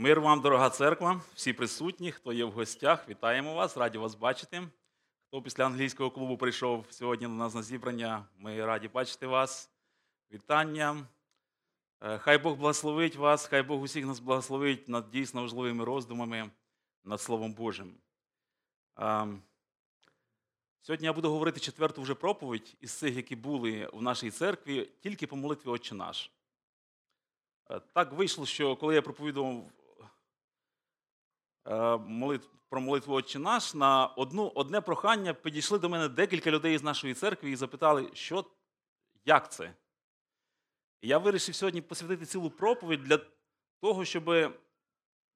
Мир вам, дорога церква, всі присутні, хто є в гостях, вітаємо вас, раді вас бачити. Хто після англійського клубу прийшов сьогодні до нас на зібрання, ми раді бачити вас. Вітання. Е, Хай Бог благословить вас, хай Бог усіх нас благословить над дійсно важливими роздумами над Словом Божим. Сьогодні я буду говорити четверту вже проповідь із цих, які були в нашій церкві, тільки по молитві Отче наш. Е, Так вийшло, що коли я проповідував е, молит- про молитву Отче наш, на одну, одне прохання підійшли до мене декілька людей з нашої церкви і запитали, що, як це? І я вирішив сьогодні посвятити цілу проповідь для того, щоб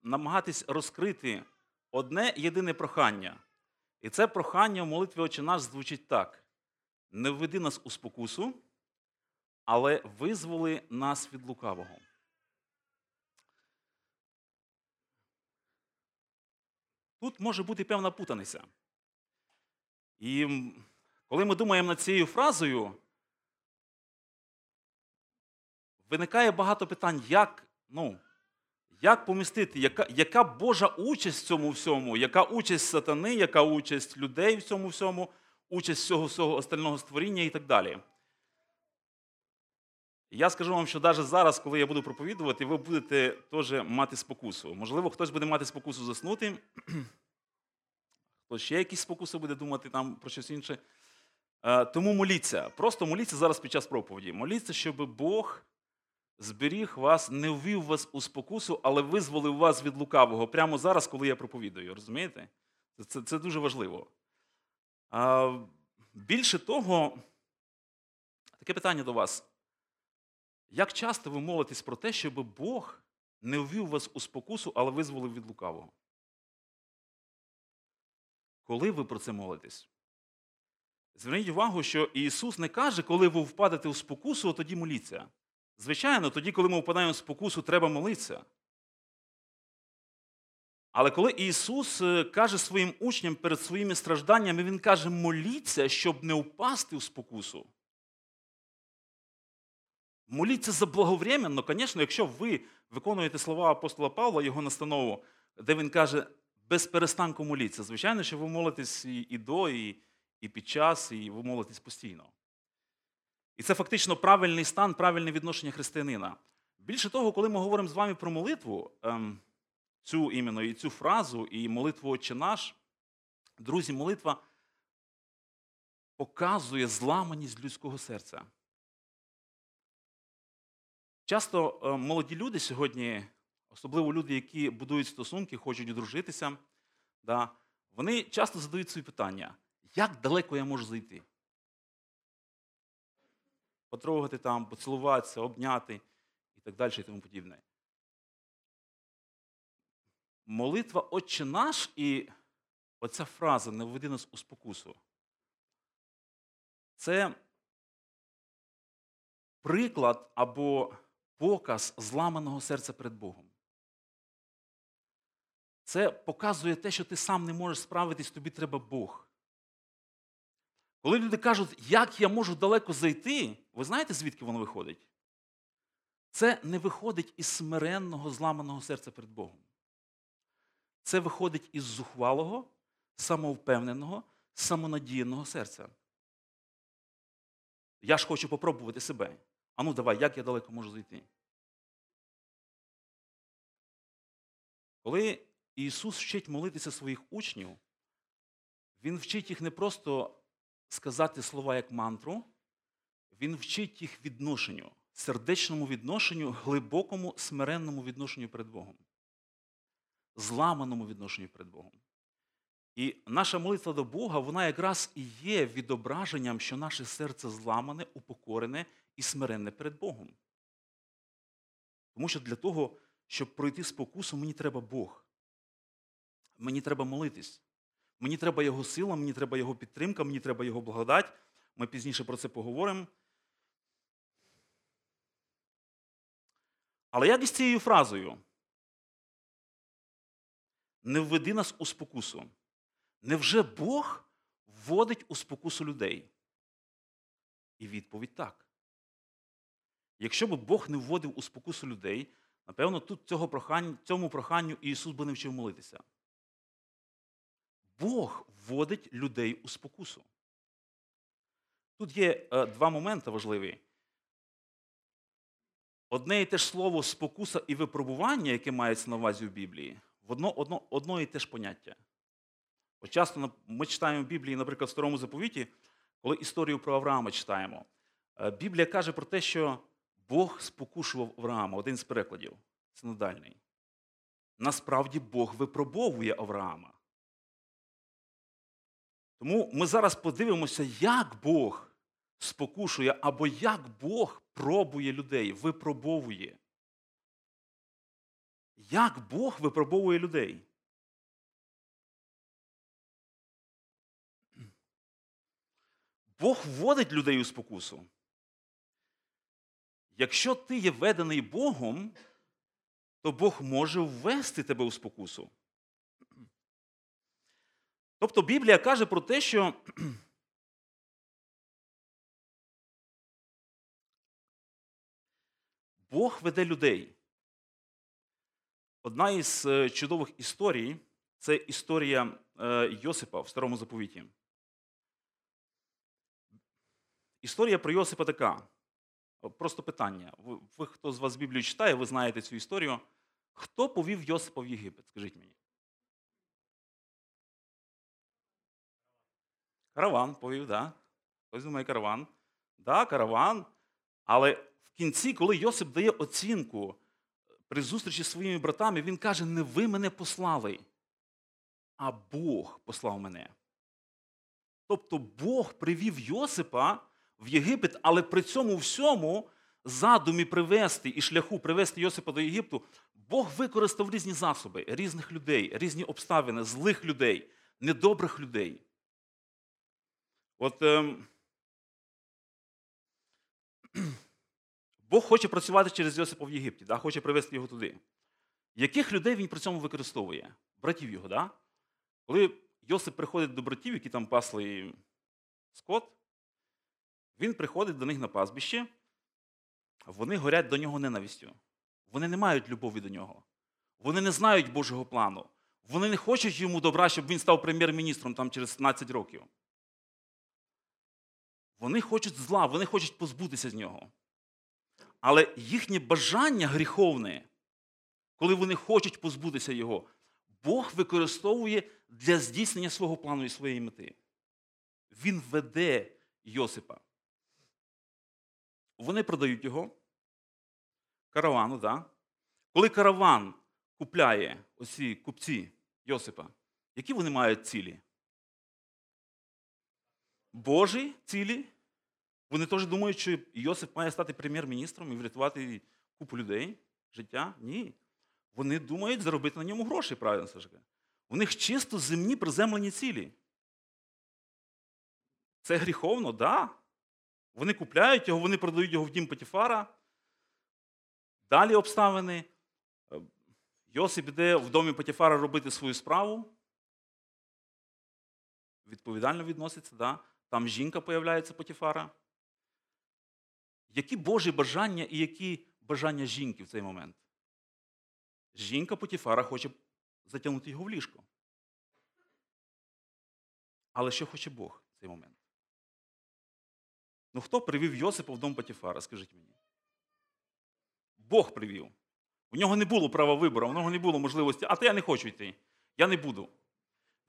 намагатись розкрити одне єдине прохання. І це прохання в молитві Отче наш звучить так: не введи нас у спокусу, але визволи нас від лукавого. Тут може бути певна путаниця. І коли ми думаємо над цією фразою, виникає багато питань, як, ну, як помістити, яка, яка Божа участь в цьому всьому, яка участь сатани, яка участь людей в цьому всьому, участь всього всього остального створіння і так далі. Я скажу вам, що навіть зараз, коли я буду проповідувати, ви будете теж мати спокусу. Можливо, хтось буде мати спокусу заснути, хтось ще якісь спокуси буде думати там про щось інше. Е, Тому моліться. Просто моліться зараз під час проповіді. Моліться, щоб Бог зберіг вас, не ввів вас у спокусу, але визволив вас від лукавого прямо зараз, коли я проповідую. Розумієте? Це, це, дуже важливо. А, більше того, таке питання до вас. Як часто ви молитесь про те, щоб Бог не ввів вас у спокусу, але визволив від лукавого? Коли ви про це молитесь? Зверніть увагу, що Ісус не каже, коли ви впадете у спокусу, тоді моліться. Звичайно, тоді, коли ми впадаємо в спокусу, треба молитися. Але коли Ісус е, каже своїм учням перед своїми стражданнями, Він каже, моліться, щоб не впасти в спокусу. Моліться заблаговременно, звісно, якщо ви виконуєте слова апостола Павла, його настанову, де він каже, без перестанку моліться. Звичайно, що ви молитесь і, до, і, і під час, і ви молитесь постійно. І це фактично правильний стан, правильне відношення християнина. Більше того, коли ми говоримо з вами про молитву, ем, цю іменно і цю фразу, і молитву Отче наш, друзі, молитва показує зламаність людського серця. Часто е, молоді люди сьогодні, особливо люди, які будують стосунки, хочуть одружитися, да, вони часто задають собі питання, як далеко я можу зайти? Потрогати там, поцілуватися, обняти і так далі і тому подібне. Молитва Отче наш і оця фраза не введи нас у спокусу. Це приклад або показ зламаного серця перед Богом. Це показує те, що ти сам не можеш справитись, тобі треба Бог. Коли люди кажуть, як я можу далеко зайти, ви знаєте, звідки воно виходить? Це не виходить із смиренного, зламаного серця перед Богом. Це виходить із зухвалого, самовпевненого, самонадіяного серця. Я ж хочу попробувати себе. А ну давай, як я далеко можу зайти? Коли Ісус вчить молитися своїх учнів, Він вчить їх не просто сказати слова як мантру, Він вчить їх відношенню, сердечному відношенню, глибокому, смиренному відношенню перед Богом, зламаному відношенню перед Богом. І наша молитва до Бога, вона якраз і є відображенням, що наше серце зламане, упокорене і смиренне перед Богом. Тому що для того, щоб пройти спокусу, мені треба Бог. Мені треба молитись. Мені треба Його сила, мені треба Його підтримка, мені треба Його благодать. Ми пізніше про це поговоримо. Але як із цією фразою? Не введи нас у спокусу. Невже Бог вводить у спокусу людей? І відповідь так. Якщо б Бог не вводив у спокусу людей, Напевно, тут цього прохання, цьому проханню Ісус би не вчив молитися. Бог вводить людей у спокусу. Тут є е, два моменти важливі. Одне і те ж слово спокуса і випробування, яке мається на увазі в Біблії, одно, одно, одно і те ж поняття. От часто ми читаємо в Біблії, наприклад, в Старому заповіті, коли історію про Авраама читаємо. е, Біблія каже про те, що Бог спокушував Авраама, один з перекладів, синодальний. Насправді Бог випробовує Авраама. Тому ми зараз подивимося, як Бог спокушує або як Бог пробує людей, випробовує. Як Бог випробовує людей? Бог вводить людей у спокусу. Якщо ти є ведений Богом, то Бог може ввести тебе у спокусу. Тобто Біблія каже про те, що Бог веде людей. Одна із е, чудових історій це історія е, Йосипа в Старому заповіті. Історія про Йосипа така. О, Просто питання. Ви, ви, хто з вас Біблію читає, ви знаєте цю історію. Хто повів Йосипа в Єгипет? Скажіть мені. Караван повів. Да. Хтось думає караван. Да, караван. Але в кінці, коли Йосип дає оцінку при зустрічі зі своїми братами, він каже: не ви мене послали, а Бог послав мене. Тобто Бог привів Йосипа в Єгипет, але при цьому всьому задумі привести і шляху привести Йосипа до Єгипту, Бог використав різні засоби, різних людей, різні обставини, злих людей, недобрих людей. От ем, Бог хоче працювати через Йосипа в Єгипті, да? хоче привести його туди. Яких людей він при цьому використовує? Братів його, да? Коли Йосип приходить до братів, які там пасли скот, він приходить до них на пастбище, вони горять до нього ненавистю. Вони не мають любові до нього. Вони не знають Божого плану. Вони не хочуть йому добра, щоб він став прем'єр-міністром там через 17 років. Вони хочуть зла, вони хочуть позбутися з нього. Але їхнє бажання гріховне, коли вони хочуть позбутися його, Бог використовує для здійснення свого плану і своєї мети. Він веде Йосипа. Вони продають його каравану, да? коли караван купляє оці купці Йосипа, які вони мають цілі? Божі цілі. Вони теж думають, що Йосип має стати прем'єр-міністром і врятувати купу людей, життя? Ні. Вони думають заробити на ньому гроші, правильно Сашка. У них чисто земні приземлені цілі. Це гріховно, так. Да. Вони купляють його, вони продають його в дім Патіфара. Далі обставини. Е, Йосип іде в домі Патіфара робити свою справу. Відповідально відноситься, да? там жінка появляється Патіфара. Які Божі бажання і які бажання жінки в цей момент? Жінка Потіфара хоче затягнути його в ліжко. Але що хоче Бог в цей момент? Ну хто привів Йосипа в дом Потіфара, скажіть мені? Бог привів. У нього не було права вибору, у нього не було можливості, а то я не хочу йти. Я не буду.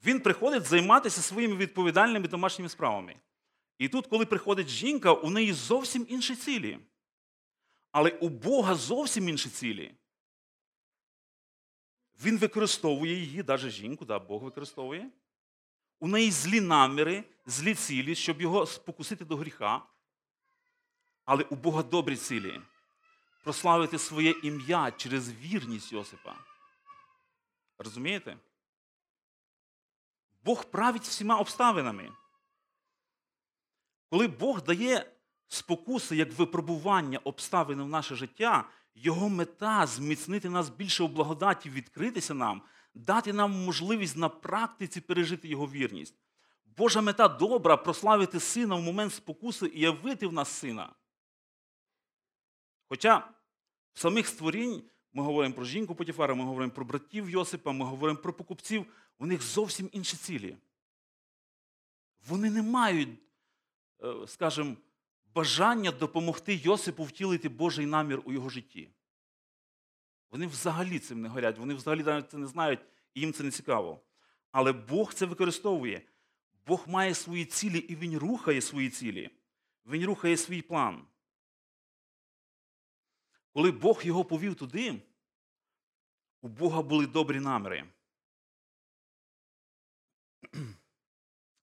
Він приходить займатися своїми відповідальними домашніми справами. І тут, коли приходить жінка, у неї зовсім інші цілі. Але у Бога зовсім інші цілі. Він використовує її, навіть жінку, да, Бог використовує. У неї злі наміри, злі цілі, щоб його спокусити до гріха. Але у Бога добрі цілі прославити своє ім'я через вірність Йосипа. Розумієте? Бог править всіма обставинами. Коли Бог дає спокуси як випробування обставин в наше життя, його мета зміцнити нас більше у благодаті, відкритися нам, дати нам можливість на практиці пережити його вірність. Божа мета добра прославити сина в момент спокуси і явити в нас сина. Хоча в самих створінь Ми говоримо про жінку Потіфара, ми говоримо про братів Йосипа, ми говоримо про покупців. У них зовсім інші цілі. Вони не мають, е, скажімо, бажання допомогти Йосипу втілити Божий намір у його житті. Вони взагалі цим не горять, вони взагалі навіть це не знають, і їм це не цікаво. Але Бог це використовує. Бог має свої цілі, і Він рухає свої цілі. Він рухає свій план. Коли Бог його повів туди, у Бога були добрі наміри.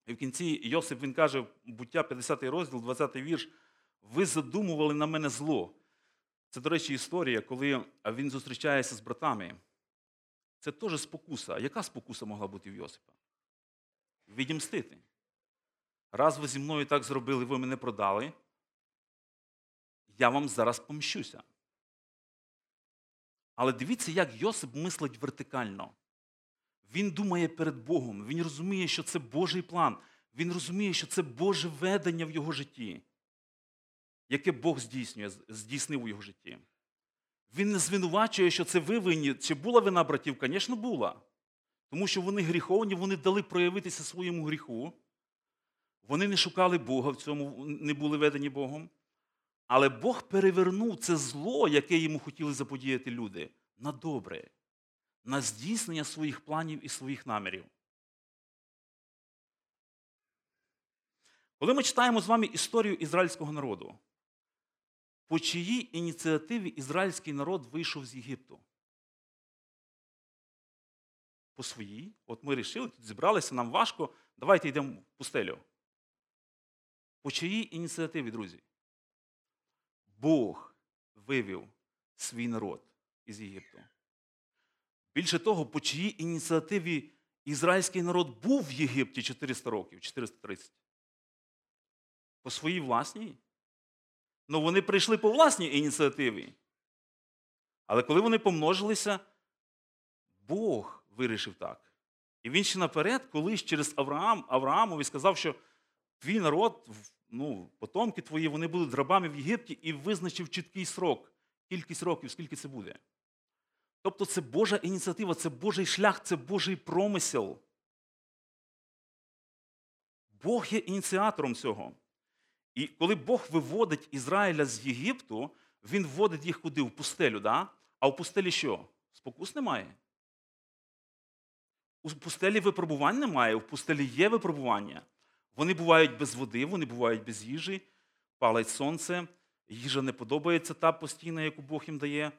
І в кінці Йосип він каже, буття 50 розділ, 20 вірш, ви задумували на мене зло. Це, до речі, історія, коли він зустрічається з братами. Це теж спокуса. Яка спокуса могла бути в Йосипа? Відімстити. Раз ви зі мною так зробили, ви мене продали, я вам зараз помщуся. Але дивіться, як Йосип мислить вертикально. Він думає перед Богом, він розуміє, що це Божий план, він розуміє, що це Боже ведення в його житті, яке Бог здійснює, здійснив у його житті. Він не звинувачує, що це ви винні. Чи була вина братів? Звісно, була. Тому що вони гріховні, вони дали проявитися своєму гріху. Вони не шукали Бога в цьому, не були ведені Богом. Але Бог перевернув це зло, яке йому хотіли заподіяти люди, на добре, на здійснення своїх планів і своїх намірів. Коли ми читаємо з вами історію ізраїльського народу, по чиїй ініціативі ізраїльський народ вийшов з Єгипту? По своїй. От ми вирішили, тут зібралися, нам важко, давайте йдемо в пустелю. По чиїй ініціативі, друзі? Бог вивів свій народ із Єгипту. Більше того, по чиїй ініціативі ізраїльський народ був в Єгипті 400 років, 430. По своїй власній. Ну вони прийшли по власній ініціативі. Але коли вони помножилися, Бог вирішив так. І він ще наперед, колись через Авраам, Авраамові сказав, що твій народ, ну, потомки твої, вони будуть рабами в Єгипті і визначив чіткий срок, кількість років, скільки це буде. Тобто це Божа ініціатива, це Божий шлях, це Божий промисел. Бог є ініціатором цього. І коли Бог виводить Ізраїля з Єгипту, він вводить їх куди? В пустелю. Да? А в пустелі що? Спокус немає. У пустелі випробувань немає, в пустелі є випробування. Вони бувають без води, вони бувають без їжі, палить сонце, їжа не подобається та постійна, яку Бог їм дає.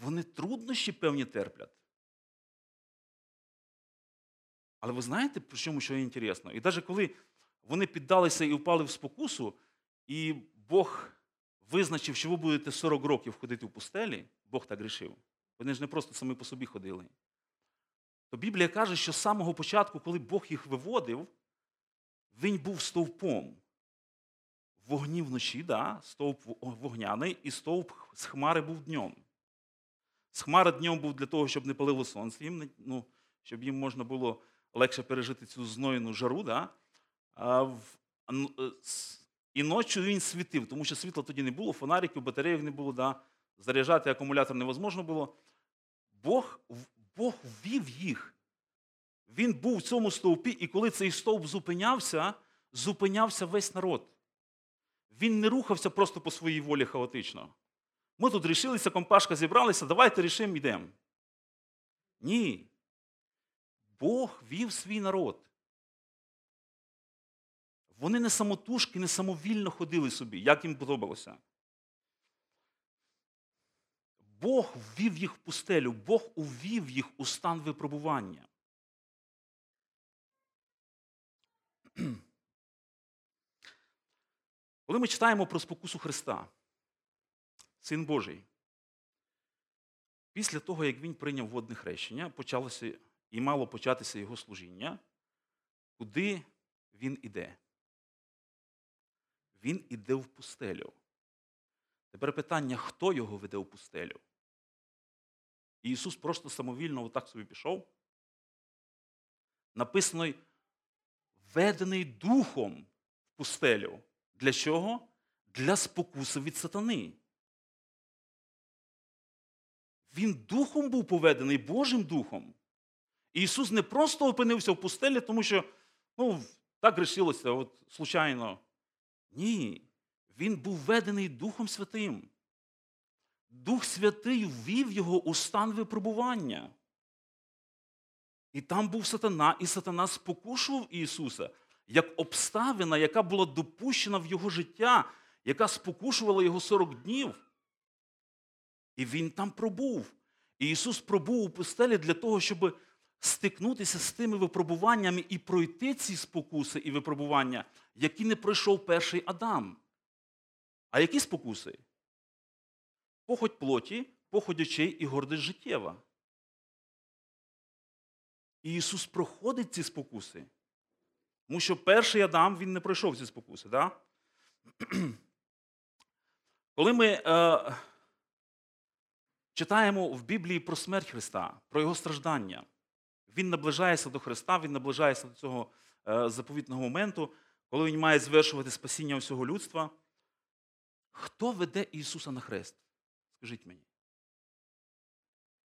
Вони труднощі певні терплять. Але ви знаєте, про чому що інтересно? І навіть коли вони піддалися і впали в спокусу, і Бог визначив, що ви будете 40 років ходити в пустелі, Бог так рішив. Вони ж не просто самі по собі ходили. То Біблія каже, що з самого початку, коли Бог їх виводив, він був стовпом. Вогні вночі, да, стовп вогняний, і стовп з хмари був днем. З хмари днем був для того, щоб не палило сонце, їм, ну, щоб їм можна було легше пережити цю знойну жару. Да? А в, е, І ночі він світив, тому що світла тоді не було, фонариків, батарейок не було, да? заряджати акумулятор невозможно було. Бог, Бог ввів їх. Він був в цьому стовпі, і коли цей стовп зупинявся, зупинявся весь народ. Він не рухався просто по своїй волі хаотично. Ми тут рішилися, компашка зібралися, давайте рішимо, йдемо. Ні. Бог вів свій народ. Вони не самотужки, не самовільно ходили собі, як їм подобалося. Бог ввів їх в пустелю, Бог увів їх у стан випробування. Коли ми читаємо про спокусу Христа, Син Божий, після того, як Він прийняв водне хрещення, почалося і мало початися Його служіння, куди Він іде? Він іде в пустелю. Тепер питання, хто його веде в пустелю? І Ісус просто самовільно отак собі пішов. Написано, ведений духом в пустелю. Для чого? Для спокуси від сатани. Він духом був поведений, Божим духом. І Ісус не просто опинився в пустелі, тому що ну, так рішилося, от случайно. Ні. Він був ведений Духом Святим. Дух Святий ввів його у стан випробування. І там був сатана, і сатана спокушував Ісуса як обставина, яка була допущена в його життя, яка спокушувала його 40 днів. І він там пробув. І Ісус пробув у пустелі для того, щоб стикнутися з тими випробуваннями і пройти ці спокуси і випробування, які не пройшов перший Адам. А які спокуси? Похоть плоті, похоть очей і гордість життєва. І Ісус проходить ці спокуси. Тому що перший Адам він не пройшов ці спокуси. Да? Коли ми е, читаємо в Біблії про смерть Христа, про Його страждання, Він наближається до Христа, Він наближається до цього е, заповітного моменту, коли Він має звершувати спасіння всього людства. Хто веде Ісуса на хрест? Скажіть мені.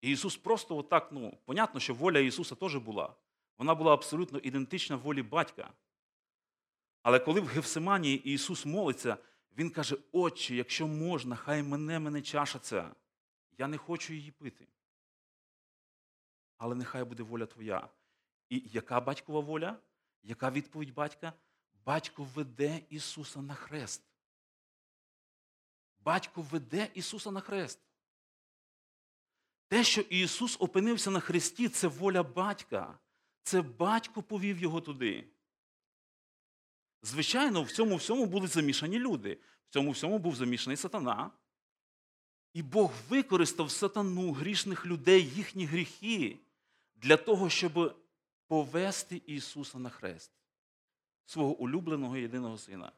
І Ісус просто отак, ну, понятно, що воля Ісуса теж була. Вона була абсолютно ідентична волі батька. Але коли в Гефсиманії Ісус молиться, Він каже: Отче, якщо можна, хай мене мене чаша ця. Я не хочу її пити. Але нехай буде воля Твоя. І яка батькова воля? Яка відповідь батька? Батько веде Ісуса на хрест. Батько веде Ісуса на хрест. Те, що Ісус опинився на хресті, це воля батька. Це батько повів його туди. Звичайно, в цьому всьому були замішані люди. В цьому всьому був замішаний сатана. І Бог використав сатану грішних людей, їхні гріхи, для того, щоб повести Ісуса на хрест, свого улюбленого єдиного сина.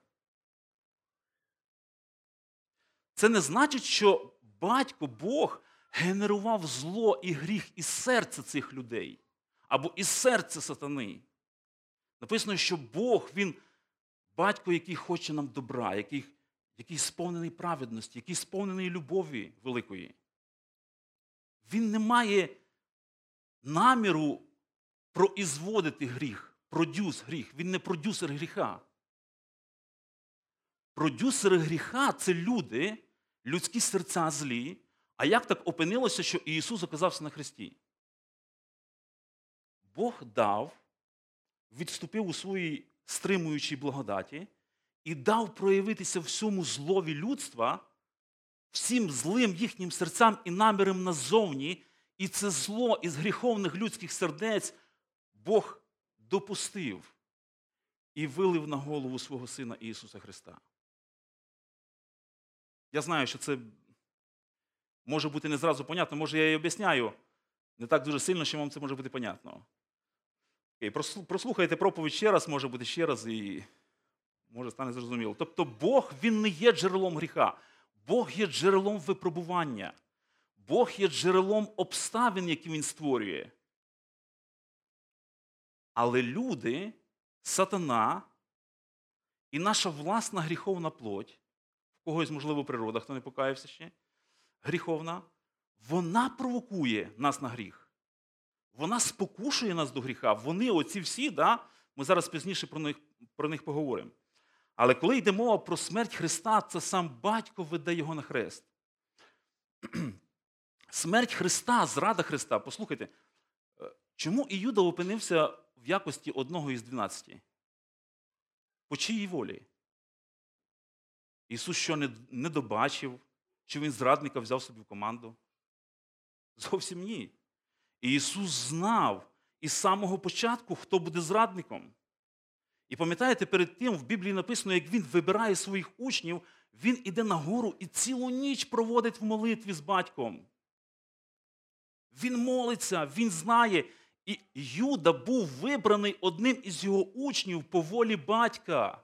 Це не значить, що батько Бог генерував зло і гріх із серця цих людей або із серця сатани. Написано, що Бог, Він батько, який хоче нам добра, який, який сповнений праведності, який сповнений любові великої. Він не має наміру производити гріх, продюс гріх. Він не продюсер гріха. Продюсери гріха це люди, людські серця злі. А як так опинилося, що Ісус оказався на хресті? Бог дав, відступив у своїй стримуючій благодаті і дав проявитися всьому злові людства, всім злим їхнім серцям і намірам назовні, і це зло із гріховних людських сердець Бог допустив і вилив на голову свого Сина Ісуса Христа. Я знаю, що це може бути не зразу понятно, може я і об'ясняю не так дуже сильно, що вам це може бути понятно. Окей, Прослухайте проповідь ще раз, може бути ще раз, і може стане зрозуміло. Тобто Бог він не є джерелом гріха, Бог є джерелом випробування, Бог є джерелом обставин, які Він створює. Але люди, сатана і наша власна гріховна плоть, в когось, можливо, природа, хто не покаявся ще, гріховна, вона провокує нас на гріх. Вона спокушує нас до гріха. Вони, оці всі, да, ми зараз пізніше про них, про них поговоримо. Але коли йде мова про смерть Христа, це сам батько веде його на хрест. Смерть Христа, зрада Христа. Послухайте, е, чому Іюда опинився в якості одного із дванадцяти? По чиїй волі? Ісус що не добачив, чи він зрадника взяв собі в команду? Зовсім ні. І Ісус знав із самого початку, хто буде зрадником. І пам'ятаєте, перед тим в Біблії написано, як Він вибирає своїх учнів, Він іде на гору і цілу ніч проводить в молитві з батьком. Він молиться, він знає. І Юда був вибраний одним із його учнів по волі батька.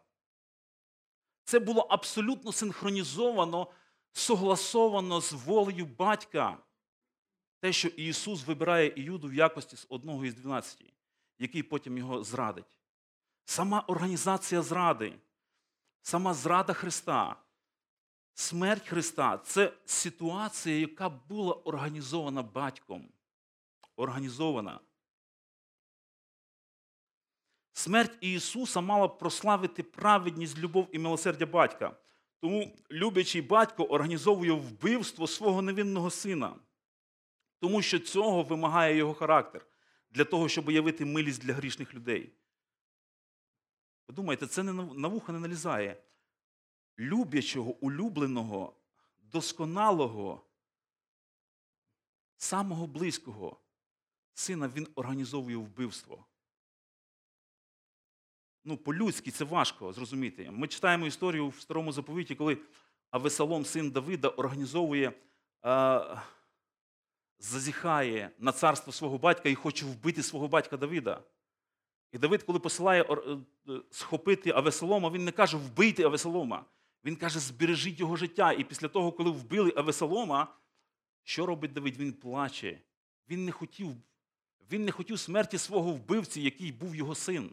Це було абсолютно синхронізовано, согласовано з волею батька те, що Ісус вибирає Іуду в якості з одного із дванадцяти, який потім його зрадить. Сама організація зради, сама зрада Христа, Смерть Христа це ситуація, яка була організована батьком. Організована. Смерть Ісуса мала прославити праведність, любов і милосердя батька. Тому люблячий батько організовує вбивство свого невинного сина, тому що цього вимагає його характер для того, щоб явити милість для грішних людей. Подумайте, це не на на вуха не налізає. Люблячого, улюбленого, досконалого, самого близького сина він організовує вбивство. Ну, по-людськи це важко зрозуміти. Ми читаємо історію в старому заповіті, коли Авесалом, син Давида, організовує, е, зазіхає на царство свого батька і хоче вбити свого батька Давида. І Давид, коли посилає е, схопити Авесолома, він не каже вбийте Авесолома. Він каже, збережіть його життя. І після того, коли вбили Авесолома, що робить Давид? Він плаче. Він не хотів, він не хотів смерті свого вбивці, який був його син.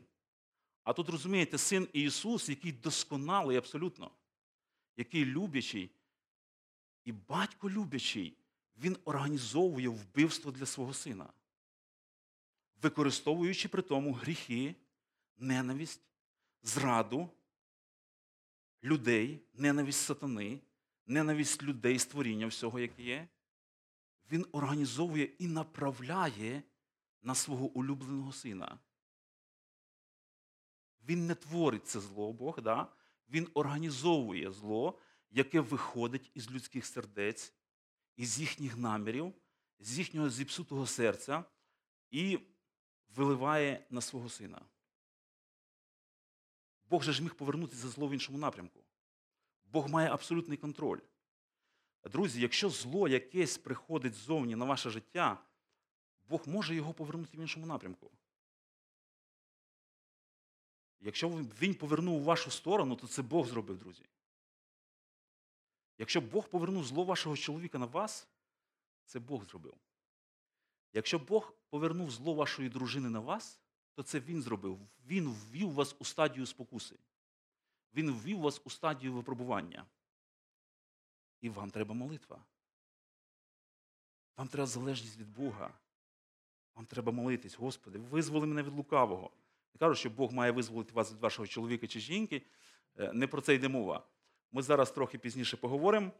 А тут розумієте, син Ісус, який досконалий абсолютно, який люблячий, і батько люблячий, він організовує вбивство для свого сина, використовуючи при тому гріхи, ненависть, зраду людей, ненависть сатани, ненависть людей, створіння всього, яке є. Він організовує і направляє на свого улюбленого сина. Він не творить це зло, Бог, да? він організовує зло, яке виходить із людських сердець, із їхніх намірів, з їхнього зіпсутого серця і виливає на свого сина. Бог же ж міг повернутися зло в іншому напрямку. Бог має абсолютний контроль. Друзі, якщо зло якесь приходить ззовні на ваше життя, Бог може його повернути в іншому напрямку. Якщо він повернув у вашу сторону, то це Бог зробив, друзі. Якщо Бог повернув зло вашого чоловіка на вас, це Бог зробив. Якщо Бог повернув зло вашої дружини на вас, то це Він зробив. Він ввів вас у стадію спокуси. Він ввів вас у стадію випробування. І вам треба молитва. Вам треба залежність від Бога. Вам треба молитись, Господи, визволи мене від лукавого. Не кажу, що Бог має визволити вас від вашого чоловіка чи жінки. Е, Не про це йде мова. Ми зараз трохи пізніше поговоримо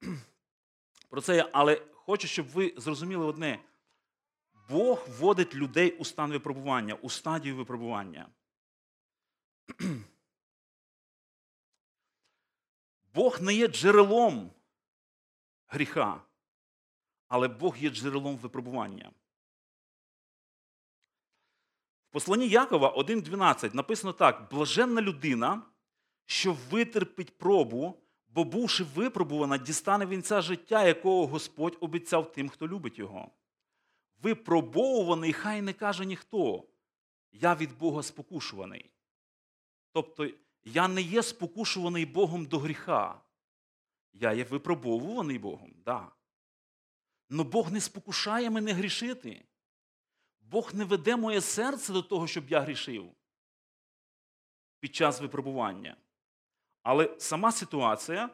про це, але хочу, щоб ви зрозуміли одне: Бог вводить людей у стан випробування, у стадію випробування. Бог не є джерелом гріха, але Бог є джерелом випробування. Посланні Якова 1.12 написано так: блаженна людина, що витерпить пробу, бо, бувши випробувана, дістане вінця життя, якого Господь обіцяв тим, хто любить його. Випробовуваний, хай не каже ніхто. Я від Бога спокушуваний. Тобто, я не є спокушуваний Богом до гріха. Я є випробовуваний Богом, да. Но Бог не спокушає мене грішити. Бог не веде моє серце до того, щоб я грішив під час випробування. Але сама ситуація,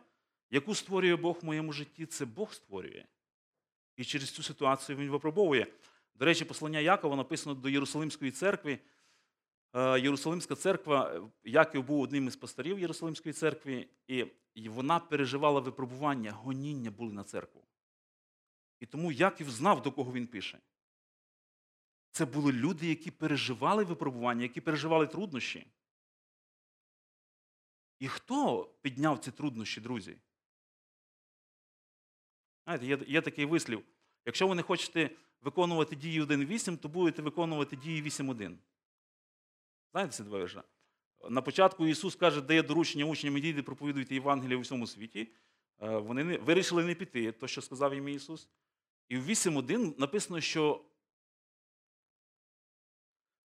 яку створює Бог в моєму житті, це Бог створює. І через цю ситуацію він випробовує. До речі, послання Якова написано до Єрусалимської церкви. Е, Єрусалимська церква, Яків був одним із пасторів Єрусалимської церкви, і вона переживала випробування, гоніння були на церкву. І тому Яків знав, до кого він пише. Це були люди, які переживали випробування, які переживали труднощі. І хто підняв ці труднощі, друзі? Знаєте, є, є такий вислів. Якщо ви не хочете виконувати дії 1.8, то будете виконувати дії 8.1. Знаєте ці два? На початку Ісус каже, дає доручення учням ідійте, проповідуйте Євангелія у всьому світі. Е, Вони вирішили не піти, то, що сказав їм Ісус. І в 8.1 написано, що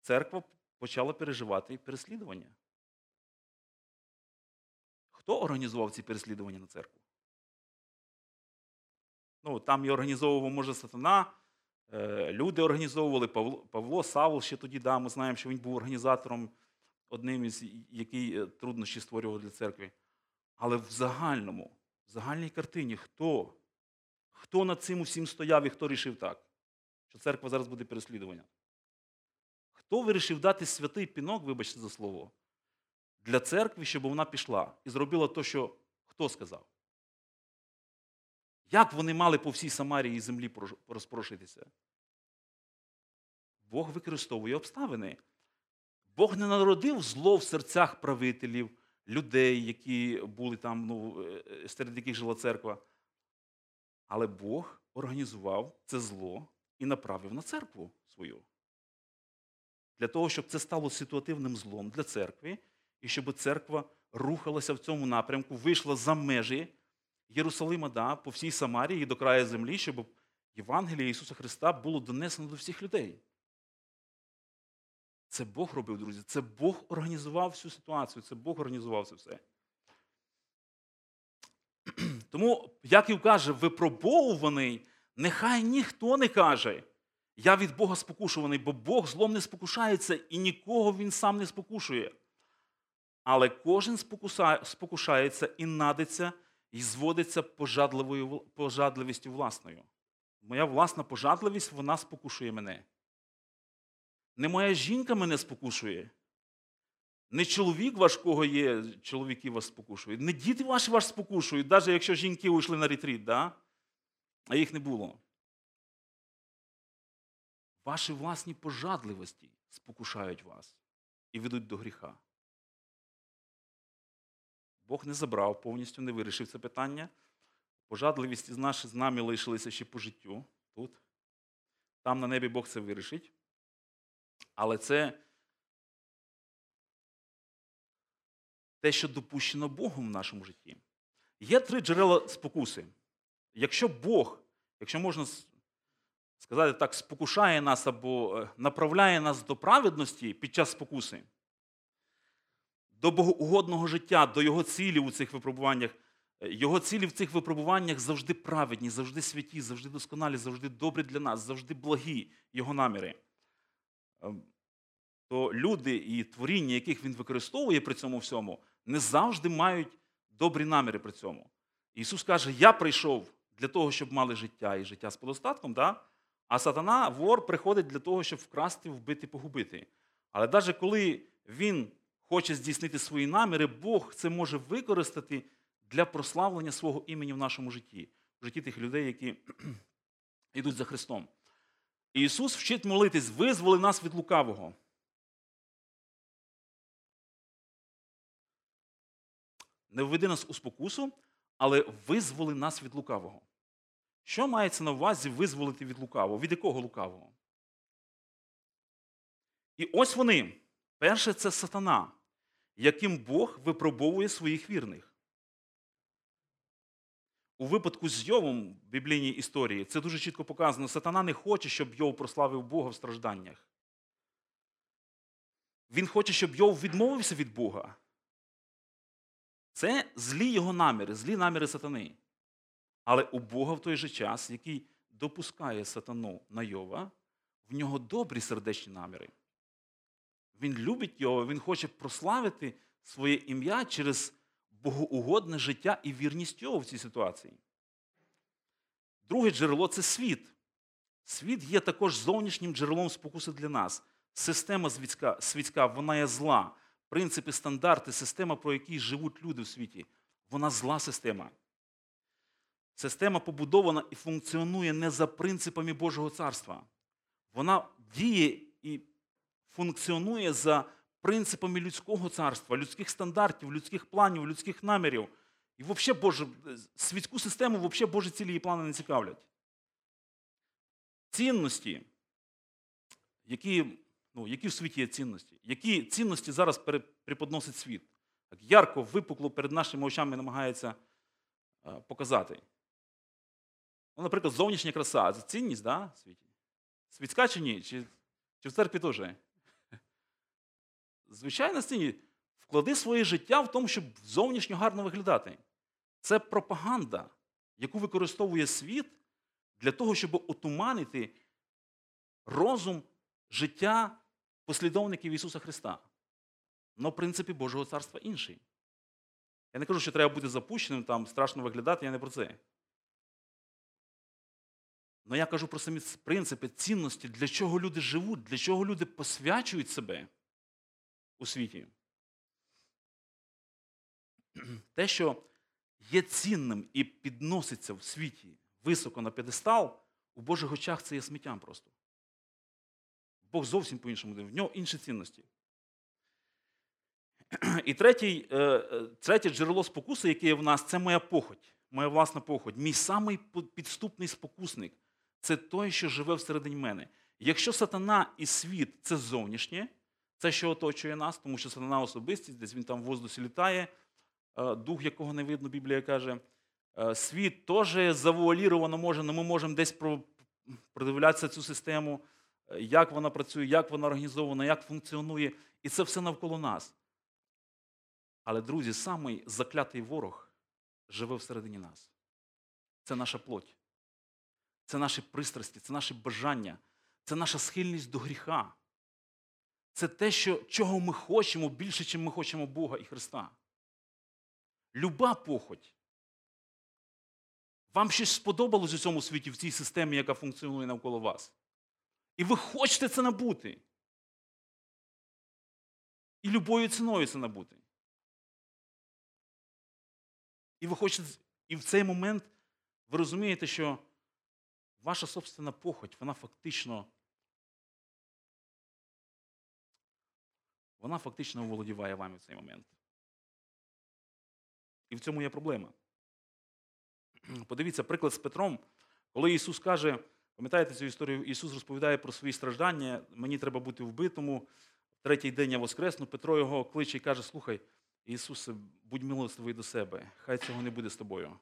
церква почала переживати переслідування. Хто організував ці переслідування на церкву? Ну, там і організовував, може, сатана, е, люди організовували, Павло, Павло Савл ще тоді, да, ми знаємо, що він був організатором, одним із який е, труднощі створював для церкви. Але в загальному в загальній картині, хто? Хто над цим усім стояв і хто рішив так? Що церква зараз буде переслідування? Хто вирішив дати святий пінок, вибачте за слово, для церкви, щоб вона пішла і зробила те, що хто сказав? Як вони мали по всій Самарії і землі розпрошитися? Бог використовує обставини. Бог не народив зло в серцях правителів, людей, які були там, ну, е, серед яких жила церква. Але Бог організував це зло і направив на церкву свою. Для того, щоб це стало ситуативним злом для церкви, і щоб церква рухалася в цьому напрямку, вийшла за межі Єрусалима да, по всій Самарії і до краю землі, щоб Євангеліє Ісуса Христа було донесено до всіх людей. Це Бог робив, друзі. Це Бог організував всю ситуацію, це Бог організував це все. Тому, Яків каже, випробовуваний, нехай ніхто не каже. Я від Бога спокушуваний, бо Бог злом не спокушається і нікого він сам не спокушує. Але кожен спокушається і надиться, і зводиться пожадливою, пожадливістю власною. Моя власна пожадливість, вона спокушує мене. Не моя жінка мене спокушує. Не чоловік ваш, кого є, чоловіки вас спокушують. Не діти ваші вас спокушують, навіть якщо жінки уйшли на ретріт, да? а їх не було. Ваші власні пожадливості спокушають вас і ведуть до гріха. Бог не забрав, повністю не вирішив це питання. Пожадливість з наші з нами лишилися ще по життю тут. Там на небі Бог це вирішить. Але це те, що допущено Богом в нашому житті. Є три джерела спокуси. Якщо Бог, якщо можна сказати так, спокушає нас або е, направляє нас до праведності під час спокуси, до богоугодного життя, до його цілі у цих випробуваннях, е, його цілі в цих випробуваннях завжди праведні, завжди святі, завжди досконалі, завжди добрі для нас, завжди благі його наміри. Ем, То люди і творіння, яких він використовує при цьому всьому, не завжди мають добрі наміри при цьому. Ісус каже: Я прийшов для того, щоб мали життя і життя з подостатком, да? А сатана, вор, приходить для того, щоб вкрасти, вбити, погубити. Але навіть коли він хоче здійснити свої наміри, Бог це може використати для прославлення свого імені в нашому житті, в житті тих людей, які йдуть за Христом. Ісус вчить молитись, визволи нас від лукавого. Не введи нас у спокусу, але визволи нас від лукавого. Що мається на увазі визволити від лукавого? Від якого лукавого? І ось вони. Перше це сатана, яким Бог випробовує своїх вірних. У випадку з Йовом в біблійній історії це дуже чітко показано. Сатана не хоче, щоб Йов прославив Бога в стражданнях. Він хоче, щоб Йов відмовився від Бога. Це злі його наміри, злі наміри сатани. Але у Бога в той же час, який допускає сатану на Йова, в нього добрі сердечні наміри. Він любить Йова, він хоче прославити своє ім'я через богоугодне життя і вірність Йова в цій ситуації. Друге джерело це світ. Світ є також зовнішнім джерелом спокуси для нас. Система світська, світська вона є зла. Принципи, стандарти, система, про які живуть люди в світі, вона зла система. Система побудована і функціонує не за принципами Божого царства. Вона діє і функціонує за принципами людського царства, людських стандартів, людських планів, людських намірів. І взагалі Боже, світську систему взагалі Божі цілі і плани не цікавлять. Цінності, які, ну, які в світі є цінності, які цінності зараз преподносить світ, так ярко, випукло перед нашими очами намагається е, показати. Ну, наприклад, зовнішня краса це цінність да, в світі? Світська чи ні? Чи, чи в церкві теж? Звичайно, цінність. Вклади своє життя в тому, щоб зовнішньо гарно виглядати. Це пропаганда, яку використовує світ для того, щоб отуманити розум життя послідовників Ісуса Христа. Но принципи Божого царства інший. Я не кажу, що треба бути запущеним, там страшно виглядати, я не про це. Але я кажу про самі принципи, цінності, для чого люди живуть, для чого люди посвячують себе у світі. Те, що є цінним і підноситься в світі високо на п'єдестал, у Божих очах це є сміттям просто. Бог зовсім по-іншому в нього інші цінності. І третій, е, е, третє джерело спокуси, яке є в нас, це моя похоть, моя власна похоть. Мій самий підступний спокусник це той, що живе всередині мене. Якщо сатана і світ це зовнішнє, це що оточує нас, тому що сатана особистість, десь він там в воздусі літає, е, дух, якого не видно, Біблія каже. Світ теж завуаліровано може, але ми можемо десь продивлятися цю систему, як вона працює, як вона організована, як функціонує. І це все навколо нас. Але, друзі, самий заклятий ворог живе всередині нас. Це наша плоть. Це наші пристрасті, це наші бажання, це наша схильність до гріха. Це те, що, чого ми хочемо більше, ніж ми хочемо Бога і Христа. Люба похоть. Вам щось сподобалось у цьому світі, в цій системі, яка функціонує навколо вас. І ви хочете це набути. І любою ціною це набути. І ви хочете, і в цей момент ви розумієте, що ваша собственна похоть, вона фактично вона фактично оволодіває вами в цей момент. І в цьому є проблема. Подивіться, приклад з Петром, коли Ісус каже, пам'ятаєте цю історію, Ісус розповідає про свої страждання, мені треба бути вбитому, третій день я воскресну, Петро його кличе і каже, слухай, Ісусе, будь милостивий до себе, хай цього не буде з тобою.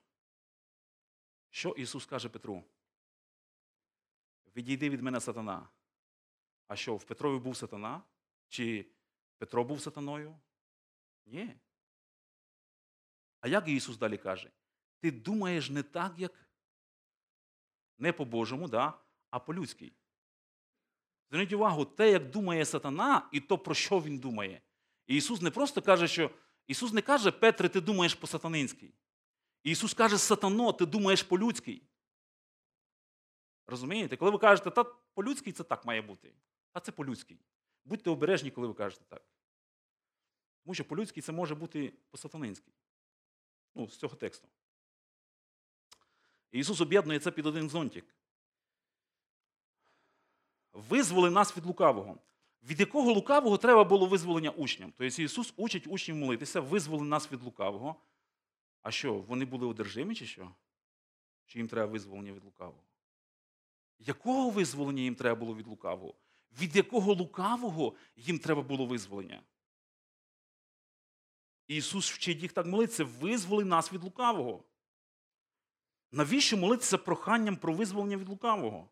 Що Ісус каже Петру? Відійди від мене сатана. А що, в Петрові був сатана? Чи Петро був сатаною? Ні. А як Ісус далі каже? Ти думаєш не так, як не по-божому, да? а по-людськи. Зверніть увагу, те, як думає сатана, і то, про що він думає. І Ісус не просто каже, що Ісус не каже, Петре, ти думаєш по-сатанинськи. Ісус каже, сатано, ти думаєш по-людськи. Розумієте? Коли ви кажете, та по-людськи це так має бути. А це по-людськи. Будьте обережні, коли ви кажете так. Тому що по-людськи це може бути по-сатанинськи. Ну, з цього тексту. Ісус об'єднує це під один зонтик. Визволи нас від лукавого. Від якого лукавого треба було визволення учням? Тобто Ісус учить учнів молитися, визволи нас від лукавого. А що, вони були одержимі, чи що? Чи їм треба визволення від лукавого? Якого визволення їм треба було від лукавого? Від якого лукавого їм треба було визволення? Ісус вчить їх так молитися, визволи нас від лукавого. Навіщо молитися проханням про визволення від лукавого?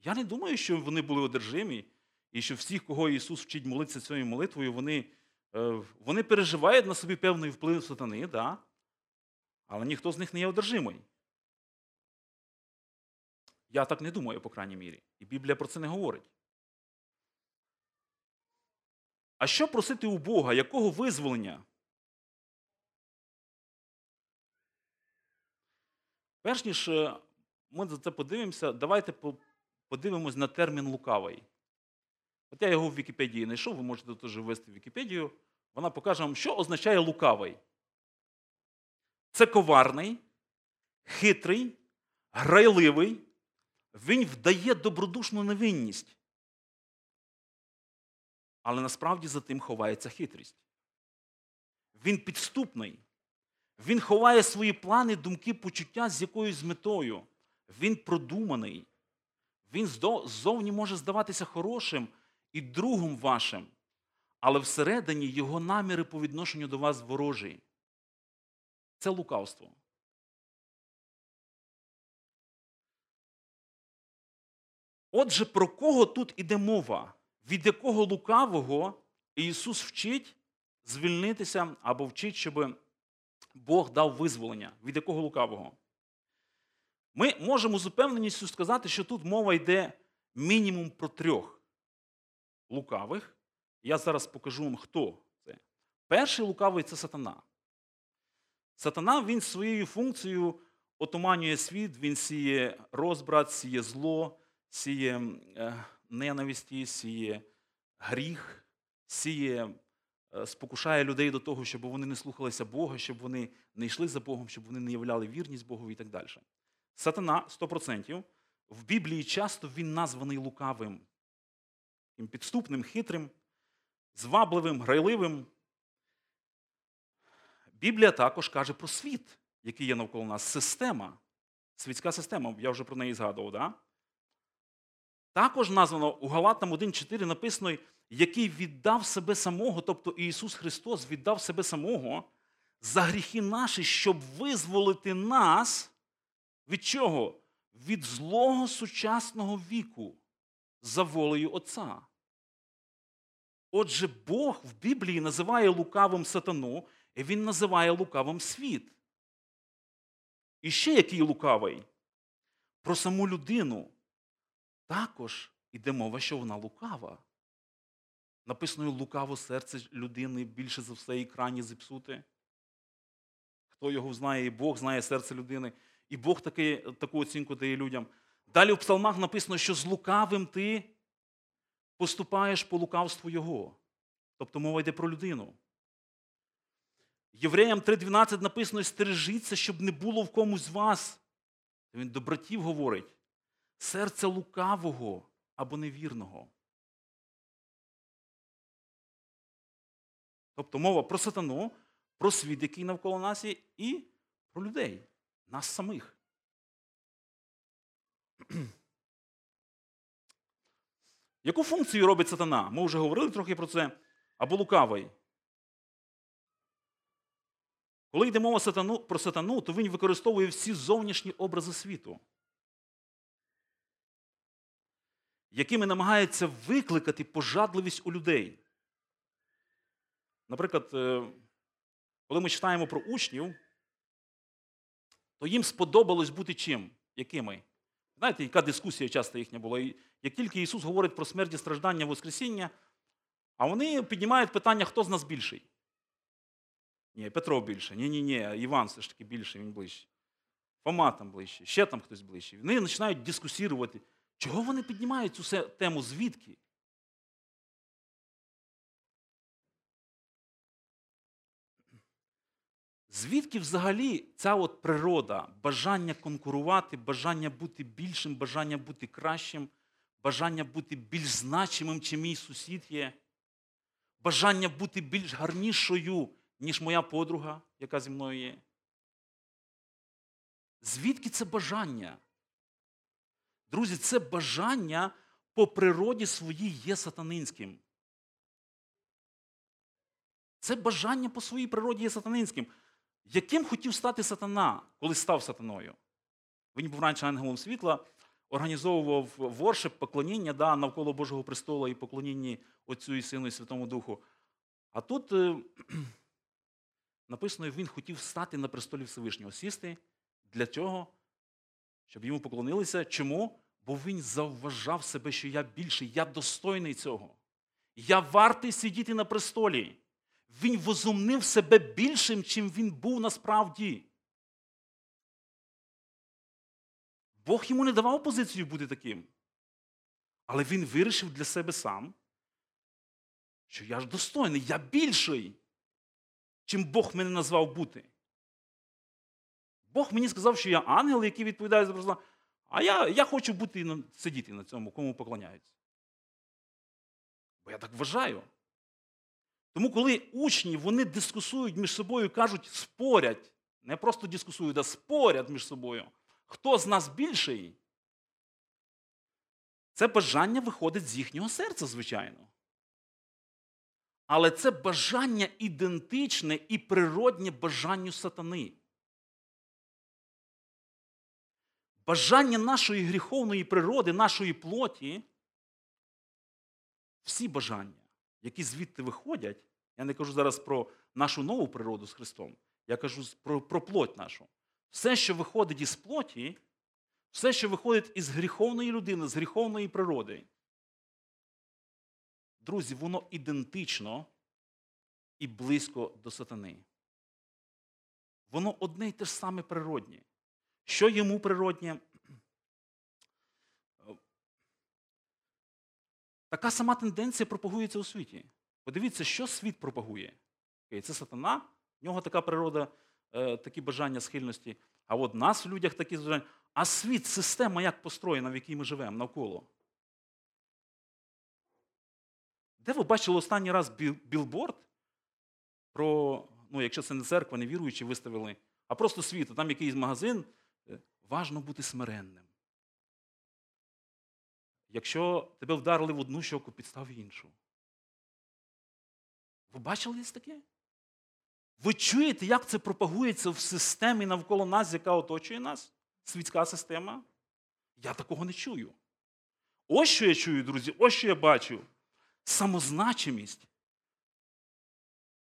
Я не думаю, що вони були одержимі, і що всіх, кого Ісус вчить молитися цією молитвою, вони е, вони переживають на собі певний вплив сатани, да? але ніхто з них не є одержимий. Я так не думаю, по крайній мірі. І Біблія про це не говорить. А що просити у Бога? Якого визволення? Перш ніж е, ми за це подивимося, давайте подивимось на термін лукавий. От я його в Вікіпедії знайшов, ви можете теж ввести в Вікіпедію. Вона покаже вам, що означає лукавий. Це коварний, хитрий, грайливий. Він вдає добродушну невинність. Але насправді за тим ховається хитрість. Він підступний. Він ховає свої плани, думки, почуття з якоюсь метою. Він продуманий. Він ззовні може здаватися хорошим і другом вашим, але всередині його наміри по відношенню до вас ворожі. Це лукавство. Отже, про кого тут іде мова? Від якого лукавого Ісус вчить звільнитися або вчить, щоб Бог дав визволення? Від якого лукавого? Ми можемо з упевненістю сказати, що тут мова йде мінімум про трьох лукавих. Я зараз покажу вам, хто це. Перший лукавий це сатана. Сатана він своєю функцією отуманює світ, він сіє розбрат, сіє зло, сіє е, ненависті, сіє гріх, сіє, е, спокушає людей до того, щоб вони не слухалися Бога, щоб вони не йшли за Богом, щоб вони не являли вірність Богові і так далі. Сатана 100%. В Біблії часто він названий лукавим, підступним, хитрим, звабливим, грайливим. Біблія також каже про світ, який є навколо нас. Система, світська система, я вже про неї згадував. Да? Також названо у Галатам 1.4 написано, який віддав себе самого, тобто Ісус Христос віддав себе самого за гріхи наші, щоб визволити нас від чого? Від злого сучасного віку за волею Отця. Отже, Бог в Біблії називає лукавим сатану, і Він називає лукавим світ. І ще який лукавий? Про саму людину. Також іде мова, що вона лукава. Написано лукаво серце людини більше за все і крані зіпсути. Хто його знає, і Бог знає серце людини. І Бог таки, таку оцінку дає людям. Далі в псалмах написано, що з лукавим ти поступаєш по лукавству Його. Тобто мова йде про людину. Євреям 3.12 написано: стережіться, щоб не було в комусь з вас. Він до братів говорить: серце лукавого або невірного. Тобто мова про сатану, про світ, який навколо нас є, і про людей, нас самих. Яку функцію робить сатана? Ми вже говорили трохи про це. Або лукавий. Коли йде мова сатану, про сатану, то він використовує всі зовнішні образи світу, якими намагається викликати пожадливість у людей. Наприклад, е, коли ми читаємо про учнів, то їм сподобалось бути чим? Якими? Знаєте, яка дискусія часто їхня була? Як тільки Ісус говорить про смерть і страждання Воскресіння, а вони піднімають питання, хто з нас більший? Ні, Петро більше. Ні, ні, ні, Іван все ж таки більше, він ближче. Фома там ближче, ще там хтось ближче. Вони починають дискусірувати. Чого вони піднімають цю тему? Звідки? Звідки взагалі ця от природа, бажання конкурувати, бажання бути більшим, бажання бути кращим, бажання бути більш значимим, чим мій сусід є, бажання бути більш гарнішою, ніж моя подруга, яка зі мною є? Звідки це бажання? Друзі, це бажання по природі своїй є сатанинським. Це бажання по своїй природі є сатанинським. Яким хотів стати сатана, коли став сатаною? Він був раніше ангелом світла, організовував воршип, поклоніння да, навколо Божого престолу і поклоніння Отцю і Сину і Святому Духу. А тут е, написано, він хотів стати на престолі Всевишнього, сісти для чого? Щоб йому поклонилися. Чому? Бо він завважав себе, що я більший, я достойний цього. Я вартий сидіти на престолі. Він возумнив себе більшим, чим він був насправді. Бог йому не давав позицію бути таким. Але він вирішив для себе сам, що я ж достойний, я більший, чим Бог мене назвав бути. Бог мені сказав, що я ангел, який відповідає за а я я хочу бути сидіти на цьому, кому поклоняються. Бо я так вважаю. Тому, коли учні вони дискусують між собою, кажуть, спорять, не просто дискусують, а спорять між собою, хто з нас більший, це бажання виходить з їхнього серця, звичайно. Але це бажання ідентичне і природнє бажанню сатани. Бажання нашої гріховної природи, нашої плоті, всі бажання які звідти виходять, я не кажу зараз про нашу нову природу з Христом, я кажу про, про плоть нашу. Все, що виходить із плоті, все, що виходить із гріховної людини, з гріховної природи, друзі, воно ідентично і близько до сатани. Воно одне й те ж саме природнє. Що йому природнє? Така сама тенденція пропагується у світі. Подивіться, що світ пропагує. Це сатана, в нього така природа, е, такі бажання, схильності. А от нас в людях такі бажання. А світ, система як построєна, в якій ми живемо навколо. Де ви бачили останній раз білборд про, ну, якщо це не церква, не віруючі виставили, а просто світ, а там якийсь магазин, е, важно бути смиренним. Якщо тебе вдарили в одну щоку, підстав іншу. Ви бачили десь таке? Ви чуєте, як це пропагується в системі навколо нас, яка оточує нас? Світська система? Я такого не чую. Ось що я чую, друзі, ось що я бачу. Самозначимість.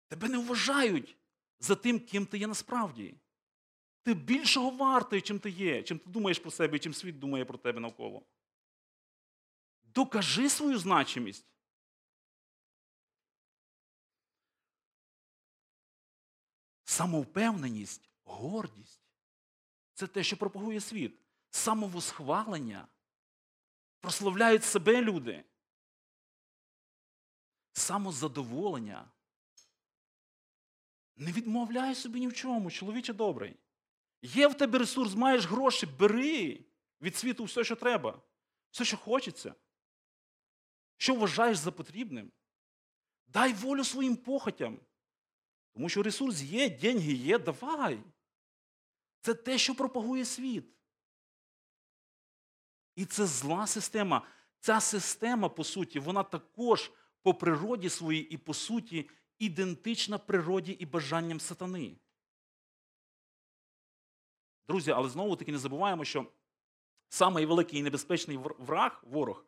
Тебе не вважають за тим, ким ти є насправді. Ти більшого вартий, чим ти є, чим ти думаєш про себе, чим світ думає про тебе навколо. Докажи свою значимість. Самовпевненість, гордість це те, що пропагує світ. Самовосхвалення. Прославляють себе люди. Самозадоволення. Не відмовляй собі ні в чому, чоловіче добрий. Є в тебе ресурс, маєш гроші, бери від світу все, що треба, все, що хочеться. Що вважаєш за потрібним? Дай волю своїм похотям. Тому що ресурс є, деньги є, давай. Це те, що пропагує світ. І це зла система. Ця система, по суті, вона також по природі своїй і по суті ідентична природі і бажанням сатани. Друзі, але знову таки не забуваємо, що самий великий і небезпечний враг, ворог,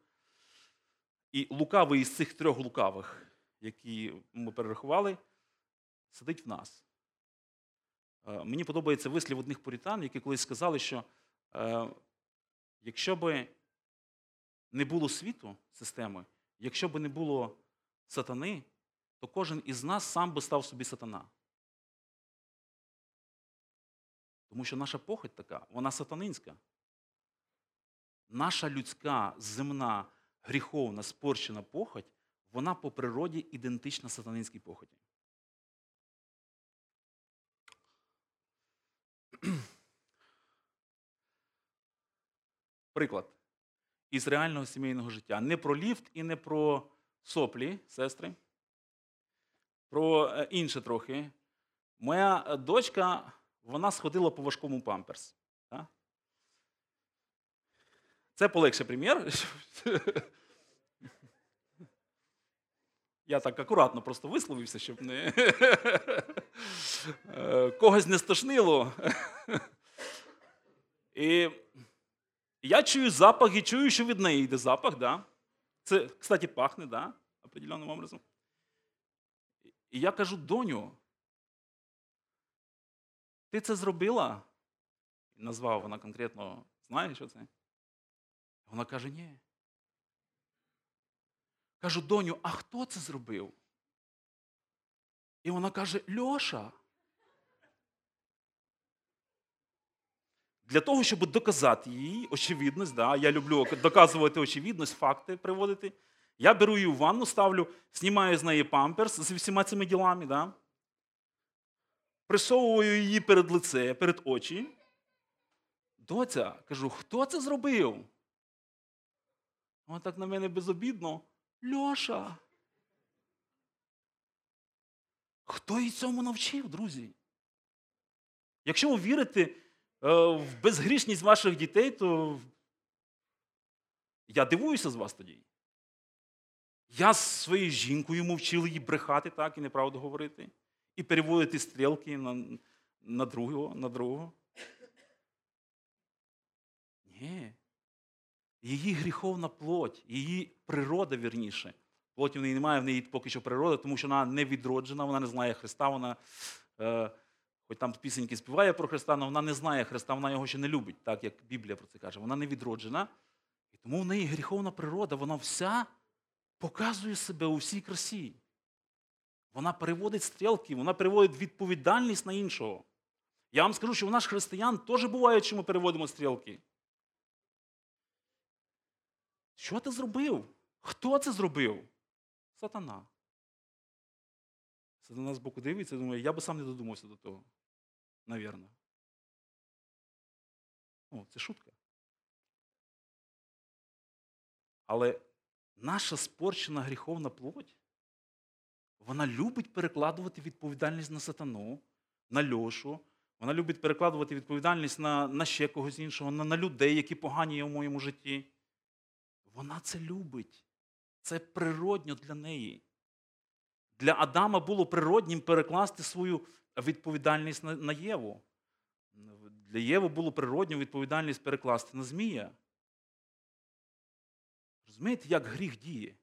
і лукавий із цих трьох лукавих, які ми перерахували, сидить в нас. Е, Мені подобається вислів одних пуритан, які колись сказали, що е, якщо би не було світу, системи, якщо би не було сатани, то кожен із нас сам би став собі сатана. Тому що наша похоть така, вона сатанинська. Наша людська, земна, гріховна, спорчена похоть, вона по природі ідентична сатанинській похоті. Приклад із реального сімейного життя. Не про ліфт і не про соплі, сестри. Про е, інше трохи. Моя е, дочка, вона сходила по важкому памперс. Так? Це полегше примір. Я так акуратно просто висловився, щоб не е, когось не стошнило. І я чую запах і чую, що від неї йде запах, да? Це, кстати, пахне, да? определенним образом. І я кажу, доню, ти це зробила? Назвав вона конкретно, знає, що це? Вона каже, ні. Кажу, доню, а хто це зробив? І вона каже, Льоша. Для того, щоб доказати їй очевидність, да, я люблю доказувати очевидність, факти приводити, я беру її в ванну, ставлю, знімаю з неї памперс з всіма цими ділами, да, присовую її перед лице, перед очі. Доця, кажу, хто це зробив? Вона так на мене безобідно. Льоша. Хто її цьому навчив, друзі? Якщо ви вірите е, в безгрішність ваших дітей, то я дивуюся з вас тоді. Я з своєю жінкою мовчив її брехати так і неправду говорити, і переводити стрілки на, на другого, на другого. Ні. Її гріховна плоть, її природа вірніше. Плоті в неї немає, в неї поки що природа, тому що вона не відроджена, вона не знає Христа, вона, е, хоч там пісеньки співає про Христа, але вона не знає Христа, вона його ще не любить, так як Біблія про це каже. Вона не відроджена. І тому в неї гріховна природа, вона вся показує себе у всій красі. Вона переводить стрілки, вона переводить відповідальність на іншого. Я вам скажу, що у нас християн теж буває, що ми переводимо стрілки. Що ти зробив? Хто це зробив? Сатана. Сатана збоку дивиться і думає, я би сам не додумався до того. Навірно. О, це шутка. Але наша спорчена гріховна плоть, вона любить перекладувати відповідальність на сатану, на льошу. Вона любить перекладувати відповідальність на, на ще когось іншого, на, на людей, які погані є в моєму житті. Вона це любить. Це природньо для неї. Для Адама було природнім перекласти свою відповідальність на, на Єву. Для Єви було природньо відповідальність перекласти на Змія. Розумієте, як гріх діє?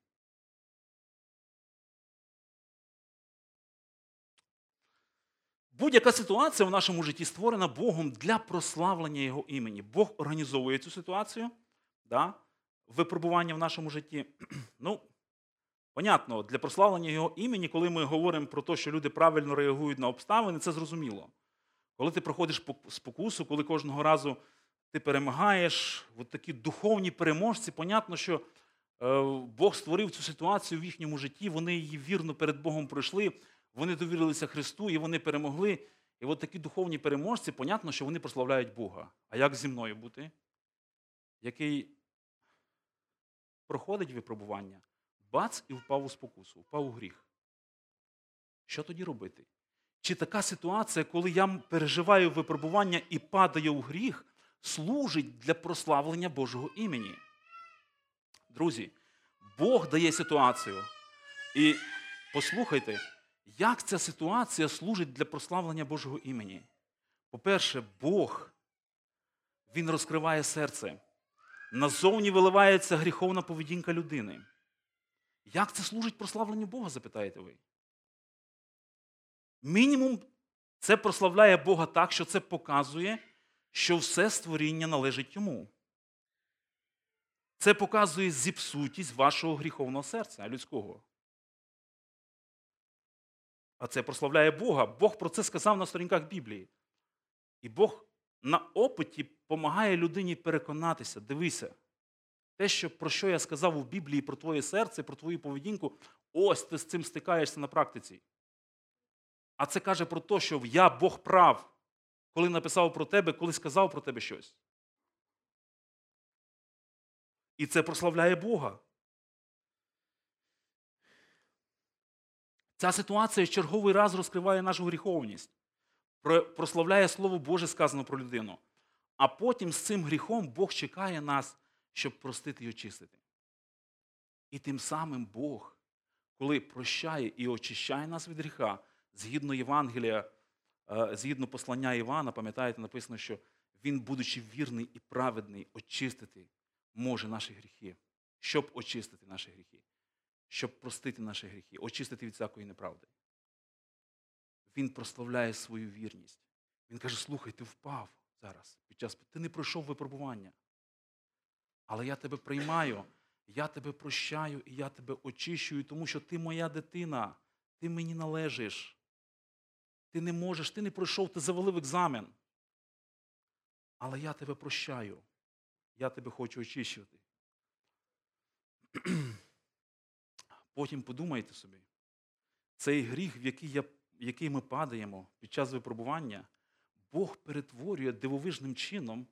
Будь-яка ситуація в нашому житті створена Богом для прославлення Його імені. Бог організовує цю ситуацію, да? випробування в нашому житті. Ну, понятно, для прославлення Його імені, коли ми говоримо про те, що люди правильно реагують на обставини, це зрозуміло. Коли ти проходиш спокусу, коли кожного разу ти перемагаєш, от такі духовні переможці, понятно, що е, Бог створив цю ситуацію в їхньому житті, вони її вірно перед Богом пройшли, вони довірилися Христу і вони перемогли. І от такі духовні переможці, понятно, що вони прославляють Бога. А як зі мною бути? Який проходить випробування, бац і впав у спокусу, впав у гріх. Що тоді робити? Чи така ситуація, коли я переживаю випробування і падаю у гріх, служить для прославлення Божого імені? Друзі, Бог дає ситуацію. І послухайте, як ця ситуація служить для прославлення Божого імені? По-перше, Бог, Він розкриває серце. Назовні виливається гріховна поведінка людини. Як це служить прославленню Бога, запитаєте ви? Мінімум, це прославляє Бога так, що це показує, що все створіння належить йому. Це показує зіпсутість вашого гріховного серця людського. А це прославляє Бога. Бог про це сказав на сторінках Біблії. І Бог на опиті допомагає людині переконатися, дивися, те, що, про що я сказав у Біблії про твоє серце, про твою поведінку, ось ти з цим стикаєшся на практиці. А це каже про те, що я Бог прав, коли написав про тебе, коли сказав про тебе щось. І це прославляє Бога. Ця ситуація черговий раз розкриває нашу гріховність, прославляє Слово Боже, сказано про людину. А потім з цим гріхом Бог чекає нас, щоб простити і очистити. І тим самим Бог, коли прощає і очищає нас від гріха, згідно Євангелія, е, згідно послання Івана, пам'ятаєте, написано, що він, будучи вірний і праведний, очистити може наші гріхи, щоб очистити наші гріхи, щоб простити наші гріхи, очистити від всякої неправди. Він прославляє свою вірність. Він каже: слухай, ти впав зараз під час. Ти не пройшов випробування. Але я тебе приймаю, я тебе прощаю і я тебе очищую, тому що ти моя дитина, ти мені належиш. Ти не можеш, ти не пройшов, ти завалив екзамен. Але я тебе прощаю. Я тебе хочу очищувати. Потім подумайте собі, цей гріх, в який, я, в який ми падаємо під час випробування, Бог перетворює дивовижним чином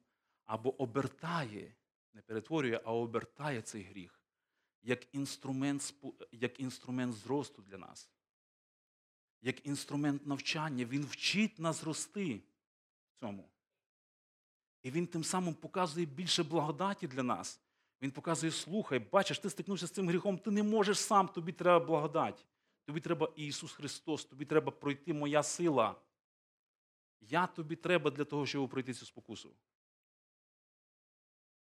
або обертає, не перетворює, а обертає цей гріх як інструмент, як інструмент зросту для нас як інструмент навчання, він вчить нас рости в цьому. І він тим самим показує більше благодаті для нас. Він показує, слухай, бачиш, ти стикнувся з цим гріхом, ти не можеш сам, тобі треба благодать. Тобі треба Ісус Христос, тобі треба пройти моя сила. Я тобі треба для того, щоб пройти цю спокусу.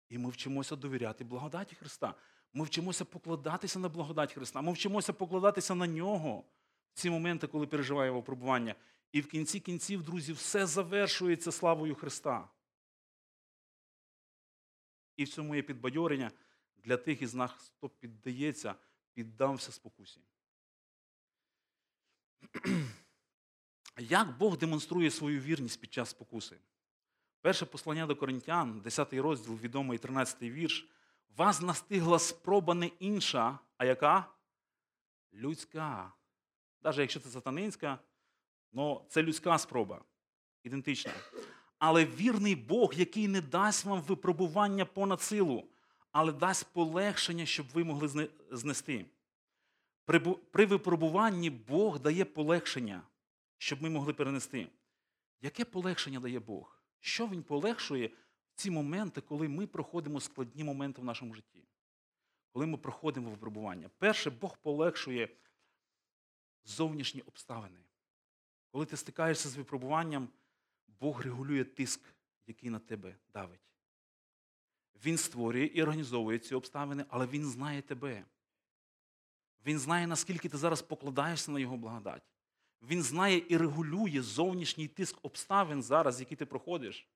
І ми вчимося довіряти благодаті Христа. Ми вчимося покладатися на благодать Христа. Ми вчимося покладатися на Нього в ці моменти, коли переживає випробування. І в кінці кінців, друзі, все завершується славою Христа. І в цьому є підбадьорення для тих із нас, хто піддається, піддався спокусі. Як Бог демонструє свою вірність під час спокуси? Перше послання до Коринтян, 10 розділ, відомий 13 вірш. Вас настигла спроба не інша, а яка? Людська. Навіть якщо це сатанинська, але це людська спроба. Ідентична. Але вірний Бог, який не дасть вам випробування понад силу, але дасть полегшення, щоб ви могли знести. При випробуванні Бог дає полегшення, щоб ми могли перенести. Яке полегшення дає Бог? Що Він полегшує в ці моменти, коли ми проходимо складні моменти в нашому житті? Коли ми проходимо випробування? Перше, Бог полегшує зовнішні обставини. Коли ти стикаєшся з випробуванням, Бог регулює тиск, який на тебе давить. Він створює і організовує ці обставини, але Він знає тебе. Він знає, наскільки ти зараз покладаєшся на Його благодать. Він знає і регулює зовнішній тиск обставин зараз, які ти проходиш.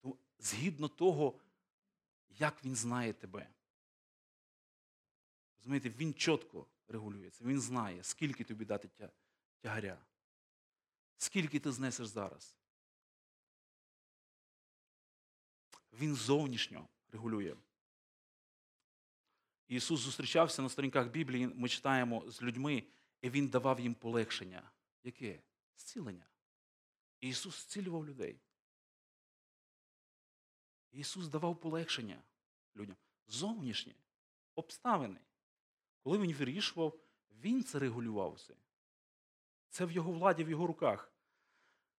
То згідно того, як він знає тебе. Розумієте, він чітко регулює це. Він знає, скільки тобі дати тягаря. Скільки ти знесеш зараз. Він зовнішньо регулює. Ісус зустрічався на сторінках Біблії, ми читаємо з людьми, і Він давав їм полегшення. Яке? Зцілення. Ісус зцілював людей. Ісус давав полегшення людям. Зовнішнє, обставини. Коли Він вирішував, Він це регулював все. Це в його владі, в його руках.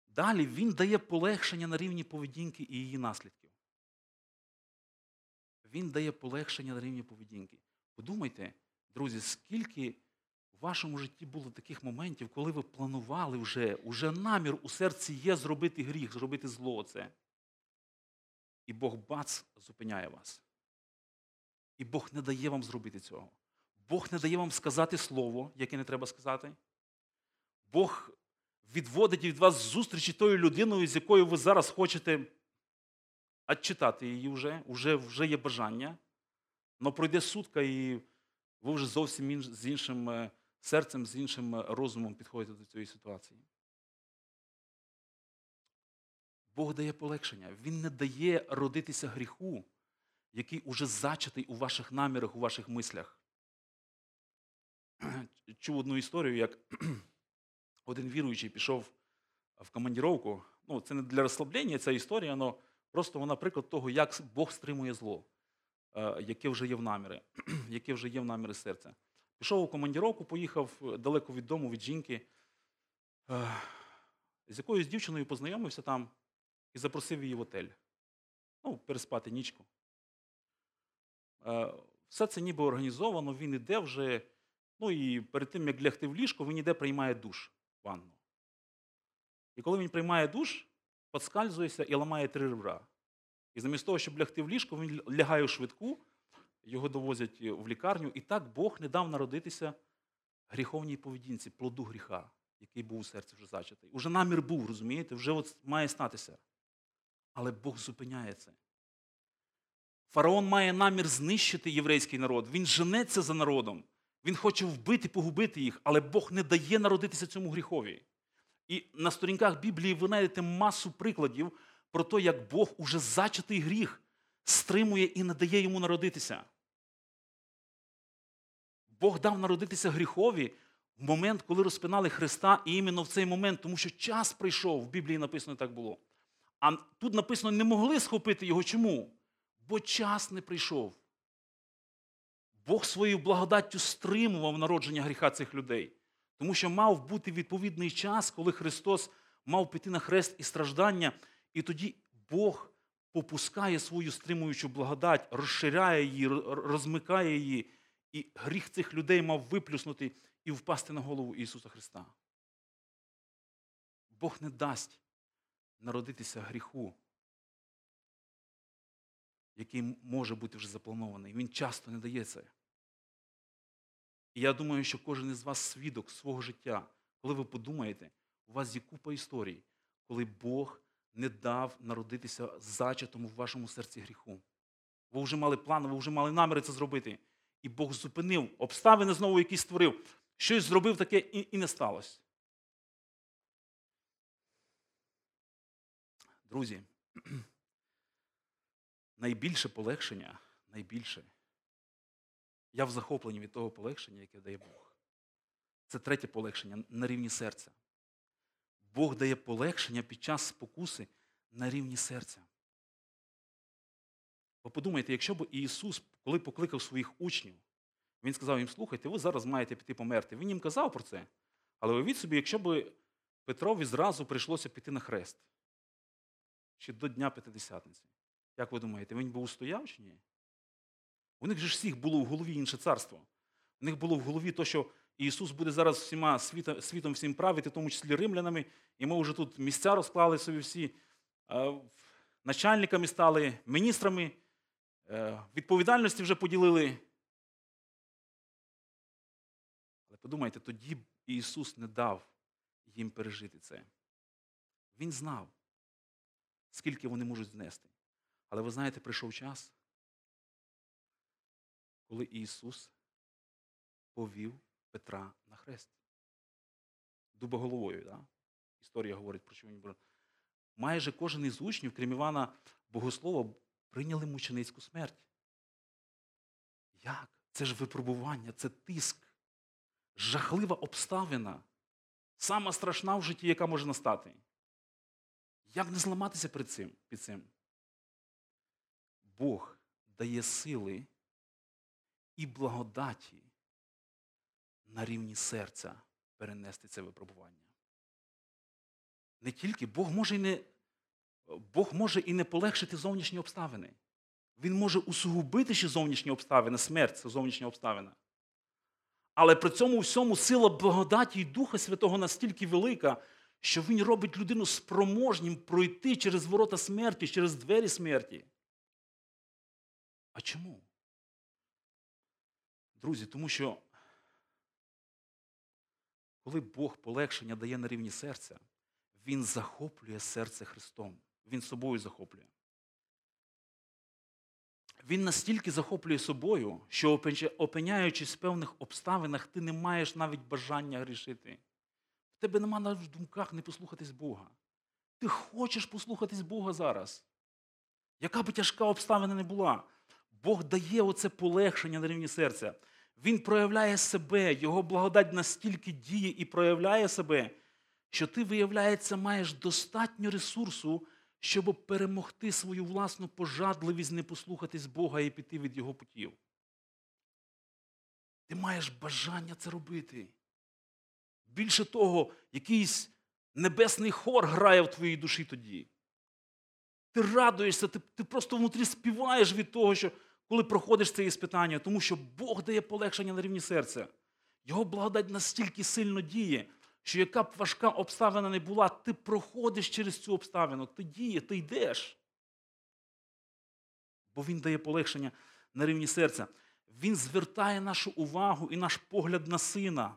Далі Він дає полегшення на рівні поведінки і її наслідків. Він дає полегшення на рівні поведінки. Подумайте, друзі, скільки в вашому житті було таких моментів, коли ви планували вже, уже намір у серці є зробити гріх, зробити зло це. І Бог бац зупиняє вас. І Бог не дає вам зробити цього. Бог не дає вам сказати слово, яке не треба сказати. Бог відводить від вас зустрічі тою людиною, з якою ви зараз хочете відчитати її вже, вже, вже є бажання. але пройде сутка, і ви вже зовсім з іншим е, серцем, з іншим е, розумом підходите до цієї ситуації. Бог дає полегшення. Він не дає родитися гріху, який уже зачатий у ваших намірах, у ваших мислях. Чув одну історію, як один віруючий пішов в командіровку. Ну, це не для розслаблення ця історія, але просто вона приклад того, як Бог стримує зло, яке вже є в наміри, яке вже є в наміри серця. Пішов у командіровку, поїхав е, далеко від дому, від жінки, з якоюсь дівчиною познайомився там і запросив її в отель. Ну, переспати нічку. Все це ніби організовано, він іде вже. Ну і перед тим, як лягти в ліжко, він іде приймає душ ванну. І коли він приймає душ, подскальзується і ламає три ребра. І замість того, щоб лягти в ліжко, він лягає у швидку, його довозять в лікарню, і так Бог не дав народитися гріховній поведінці, плоду гріха, який був у серці вже зачатий. Уже намір був, розумієте, вже от має статися. Але Бог зупиняє це. Фараон має намір знищити єврейський народ. Він женеться за народом. Він хоче вбити, погубити їх, але Бог не дає народитися цьому гріхові. І на сторінках Біблії ви знайдете масу прикладів про те, як Бог уже зачатий гріх стримує і не дає йому народитися. Бог дав народитися гріхові в момент, коли розпинали Христа, і іменно в цей момент, тому що час прийшов, в Біблії написано так було. А тут написано, не могли схопити його. Чому? Бо час не прийшов. Бог своєю благодаттю стримував народження гріха цих людей, тому що мав бути відповідний час, коли Христос мав піти на хрест і страждання, і тоді Бог попускає свою стримуючу благодать, розширяє її, розмикає її, і гріх цих людей мав виплюснути і впасти на голову Ісуса Христа. Бог не дасть народитися гріху, який може бути вже запланований. Він часто не дає це. І я думаю, що кожен із вас свідок свого життя, коли ви подумаєте, у вас є купа історій, коли Бог не дав народитися зачатому в вашому серці гріху. Ви вже мали план, ви вже мали наміри це зробити. І Бог зупинив обставини знову, які створив, щось зробив таке і, і не сталося. Друзі, найбільше полегшення, найбільше. Я в захопленні від того полегшення, яке дає Бог. Це третє полегшення на рівні серця. Бог дає полегшення під час спокуси на рівні серця. Ви подумайте, якщо б Ісус, коли покликав своїх учнів, Він сказав їм, слухайте, ви зараз маєте піти померти. Він їм казав про це. Але уявіть собі, якщо б Петрові зразу прийшлося піти на хрест чи до Дня П'ятидесятниці. Як ви думаєте, він би устояв чи ні? У них же всіх було в голові інше царство. У них було в голові те, що Ісус буде зараз всіма світом, всім правити, в тому числі римлянами, і ми вже тут місця розклали собі всі, начальниками стали, міністрами, е, відповідальності вже поділили. Але подумайте, тоді Ісус не дав їм пережити це. Він знав, скільки вони можуть знести. Але ви знаєте, прийшов час, коли Ісус повів Петра на хрест. Дубоголовою, да? історія говорить про був. Майже кожен із учнів, крім Івана Богослова, прийняли мученицьку смерть. Як? Це ж випробування, це тиск, жахлива обставина, сама страшна в житті, яка може настати. Як не зламатися перед цим, під цим? Бог дає сили і благодаті на рівні серця перенести це випробування. Не тільки Бог може і не, Бог може і не полегшити зовнішні обставини. Він може усугубити ще зовнішні обставини, смерть це зовнішня обставина. Але при цьому всьому сила благодаті і Духа Святого настільки велика, що Він робить людину спроможнім пройти через ворота смерті, через двері смерті. А чому? Друзі, тому що коли Бог полегшення дає на рівні серця, Він захоплює серце Христом. Він собою захоплює. Він настільки захоплює собою, що, опиняючись в певних обставинах, ти не маєш навіть бажання грішити. В тебе нема навіть в думках не послухатись Бога. Ти хочеш послухатись Бога зараз. Яка би тяжка обставина не була, Бог дає оце полегшення на рівні серця. Він проявляє себе, Його благодать настільки діє і проявляє себе, що ти, виявляється, маєш достатньо ресурсу, щоб перемогти свою власну пожадливість, не послухатись Бога і піти від Його путів. Ти маєш бажання це робити. Більше того, якийсь небесний хор грає в твоїй душі тоді. Ти радуєшся, ти, ти просто внутрі співаєш від того, що коли проходиш це іспитання, тому що Бог дає полегшення на рівні серця. Його благодать настільки сильно діє, що яка б важка обставина не була, ти проходиш через цю обставину, ти діє, ти йдеш. Бо Він дає полегшення на рівні серця. Він звертає нашу увагу і наш погляд на сина.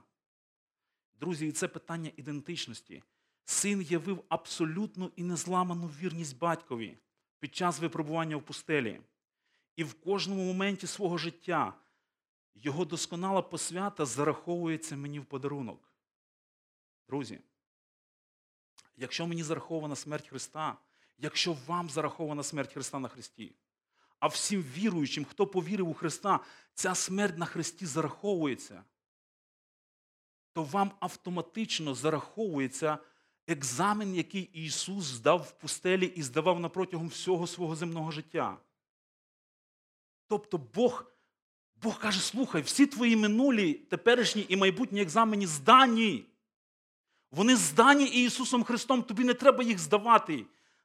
Друзі, і це питання ідентичності. Син явив абсолютну і незламану вірність батькові під час випробування в пустелі. І в кожному моменті свого життя його досконала посвята зараховується мені в подарунок. Друзі, якщо мені зарахована смерть Христа, якщо вам зарахована смерть Христа на Христі, а всім віруючим, хто повірив у Христа, ця смерть на Христі зараховується, то вам автоматично зараховується екзамен, який Ісус здав в пустелі і здавав на протягом всього свого земного життя. Тобто Бог Бог каже, слухай, всі твої минулі, теперішні і майбутні екзамені здані. Вони здані Ісусом Христом, тобі не треба їх здавати.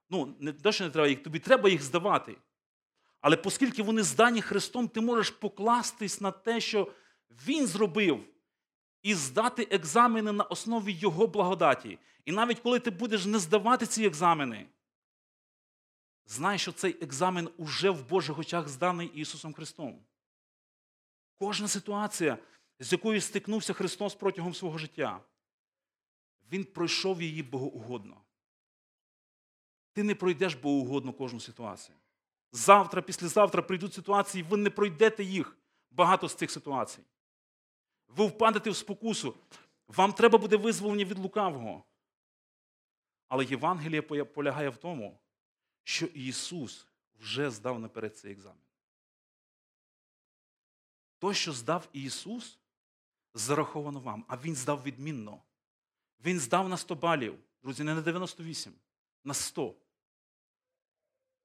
Ну, не те, що не треба їх, тобі треба їх здавати. Але оскільки вони здані Христом, ти можеш покластись на те, що Він зробив, і здати екзамени на основі Його благодаті. І навіть коли ти будеш не здавати ці екзамени, знай, що цей екзамен уже в Божих очах зданий Ісусом Христом. Кожна ситуація, з якою стикнувся Христос протягом свого життя, Він пройшов її богоугодно. Ти не пройдеш богоугодно кожну ситуацію. Завтра, післязавтра прийдуть ситуації, ви не пройдете їх багато з цих ситуацій. ви впадете в спокусу. Вам треба буде визволення від лукавого. Але Євангеліє полягає в тому, що Ісус вже здав наперед цей екзамен. То, що здав Ісус, зараховано вам, а Він здав відмінно. Він здав на 100 балів. Друзі, не на 98, на 100.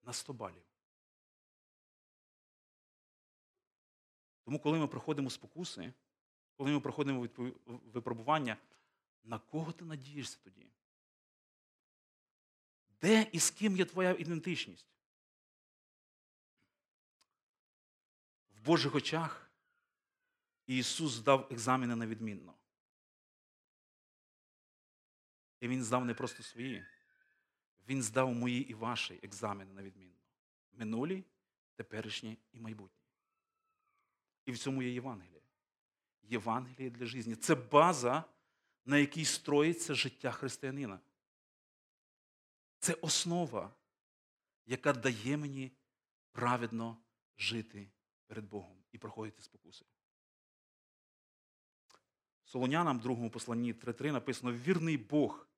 На 100 балів. Тому, коли ми проходимо спокуси, коли ми проходимо випробування, на кого ти надієшся тоді? Де і з ким є твоя ідентичність? В Божих очах Ісус здав екзамени на відмінно. І Він здав не просто свої, Він здав мої і ваші екзамени на відмінно. Минулі, теперішні і майбутні. І в цьому є Євангеліє. Євангеліє для життя. Це база, на якій строїться життя християнина. Це основа, яка дає мені праведно жити перед Богом і проходити спокуси. Солонянам, в другому посланні 3.3 написано: вірний Бог,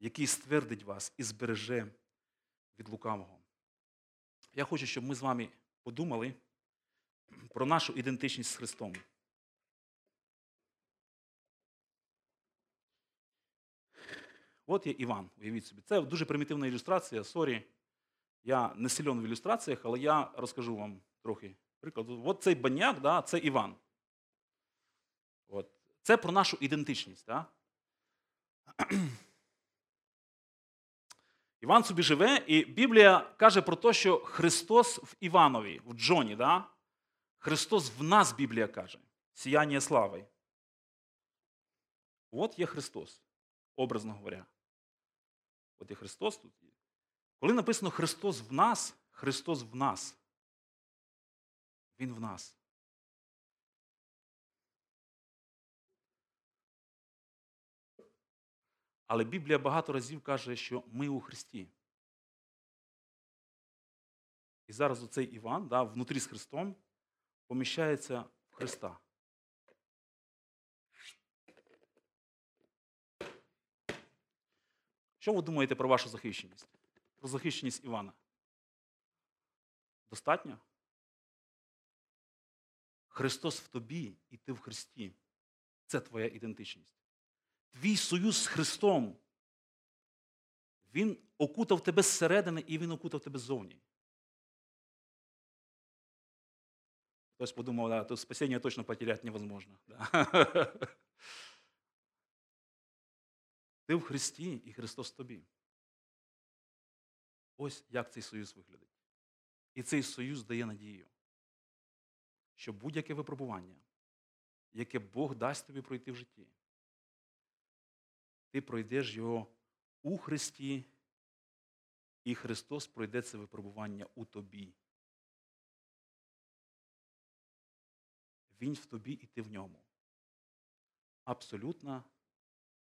який ствердить вас і збереже від лукавого. Я хочу, щоб ми з вами подумали про нашу ідентичність з Христом. От є Іван, уявіть собі. Це дуже примітивна ілюстрація. Sorry, я не силен в ілюстраціях, але я розкажу вам трохи приклад. От цей баняк, да, це Іван. От. Це про нашу ідентичність. Да? Іван собі живе, і Біблія каже про те, що Христос в Іванові, в Джоні, да? Христос в нас, Біблія каже, сіяння слави. От є Христос, образно говоря. От є Христос тут. є. Коли написано Христос в нас, Христос в нас. Він в нас. Але Біблія багато разів каже, що ми у Христі. І зараз оцей Іван, да, внутрі з Христом, поміщається в Христа. Що ви думаєте про вашу захищеність? Про захищеність Івана? Достатньо? Христос в тобі і ти в Христі. Це твоя ідентичність. Твій союз з Христом. Він окутав тебе зсередини і він окутав тебе ззовні. Хтось подумав, да, то спасіння точно потеряти невозможно. Да. Ти в Христі і Христос тобі. Ось як цей союз виглядить. І цей союз дає надію, що будь-яке випробування, яке Бог дасть тобі пройти в житті, ти пройдеш його у Христі, і Христос пройде це випробування у тобі. Він в тобі і ти в ньому. Абсолютна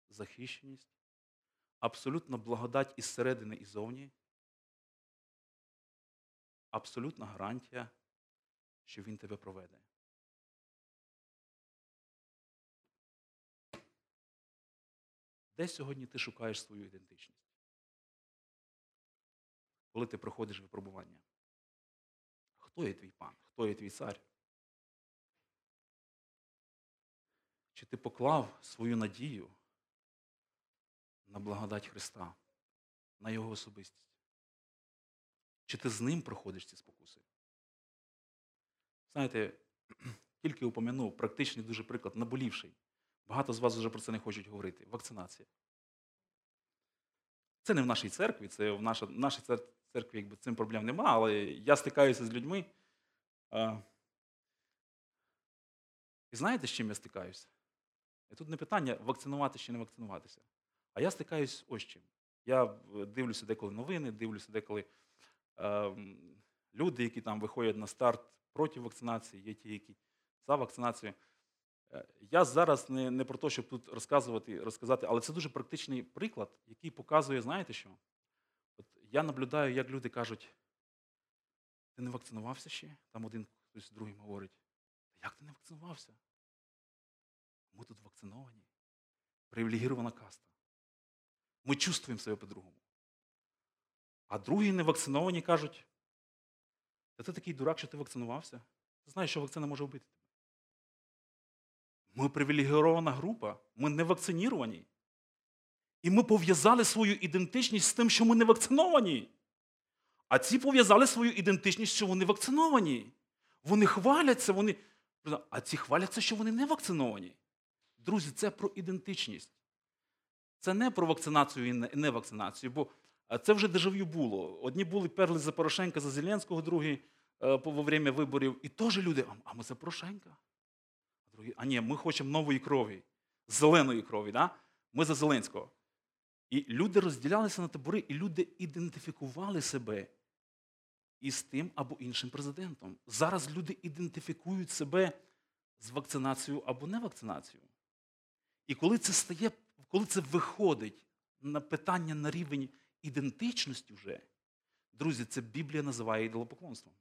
захищеність, абсолютна благодать із середини і зовні, абсолютна гарантія, що він тебе проведе. Де сьогодні ти шукаєш свою ідентичність? Коли ти проходиш випробування? Хто є твій пан? Хто є твій цар? Чи ти поклав свою надію на благодать Христа, на Його особистість? Чи ти з ним проходиш ці спокуси? Знаєте, тільки упомянув практичний дуже приклад, наболівший. Багато з вас вже про це не хочуть говорити. Вакцинація. Це не в нашій церкві, це в наша, нашій церкві якби, цим проблем нема, але я стикаюся з людьми. А, і знаєте, з чим я стикаюся? І тут не питання вакцинувати чи не вакцинуватися. А я стикаюсь ось чим. Я е, дивлюся деколи новини, дивлюся деколи ем, люди, які там виходять на старт проти вакцинації, є ті, які за вакцинацію. Е, Я зараз не, не про те, щоб тут розказувати, розказати, але це дуже практичний приклад, який показує, знаєте що? От я наблюдаю, як люди кажуть, ти не вакцинувався ще? Там один хтось другим говорить, як ти не вакцинувався? Ми тут вакциновані. Привілегірована каста. Ми чувствуємо себе по-другому. А другі невакциновані кажуть, та ти такий дурак, що ти вакцинувався. Ти знаєш, що вакцина може вбити тебе. Ми привілегірована група, ми не вакциніровані. І ми пов'язали свою ідентичність з тим, що ми не вакциновані. А ці пов'язали свою ідентичність, що вони вакциновані. Вони хваляться, вони. А ці хваляться, що вони не вакциновані. Друзі, це про ідентичність. Це не про вакцинацію і не- вакцинацію, бо е, це вже дежавю було. Одні були перли за Порошенка, за Зеленського, другі е, во время виборів. І теж люди, «А- а ми за Порошенка. А другі, а ні, ми хочемо нової крові, зеленої крові. Да? Ми за Зеленського. І люди розділялися на табори, і люди ідентифікували себе із тим або іншим президентом. Зараз люди ідентифікують себе з вакцинацією або не вакцинацією. І коли це стає, коли це виходить на питання на рівень ідентичності вже, друзі, це Біблія називає ідолопоклонством.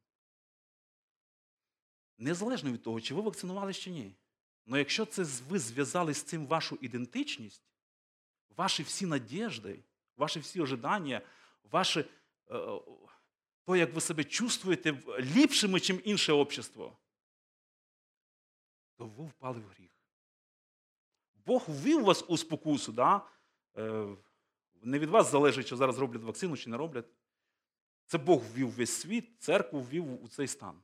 Незалежно від того, чи ви вакцинувалися чи ні. Але якщо це ви зв'язали з цим вашу ідентичність, ваші всі надіжди, ваші всі ожидання, ваше, е, то, як ви себе чувствуєте ліпшими, ніж інше общество, то ви впали в гріх. Бог ввів вас у спокусу, да? Е, не від вас залежить, що зараз роблять вакцину чи не роблять. Це Бог ввів весь світ, церкву ввів у цей стан.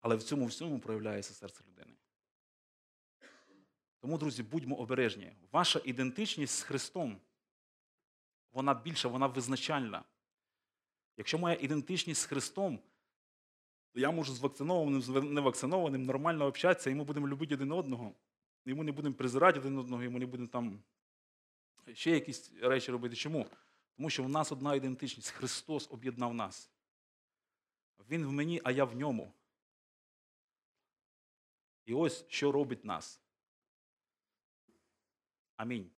Але в цьому всьому проявляється серце людини. Тому, друзі, будьмо обережні. Ваша ідентичність з Христом, вона більша, вона визначальна. Якщо моя ідентичність з Христом, то я можу з вакцинованим, з невакцинованим нормально общатися, і ми будемо любити один одного. І ми не будемо презирати один одного, і ми не будемо там ще якісь речі робити. Чому? Тому що в нас одна ідентичність. Христос об'єднав нас. Він в мені, а я в ньому. І ось що робить нас. Амінь.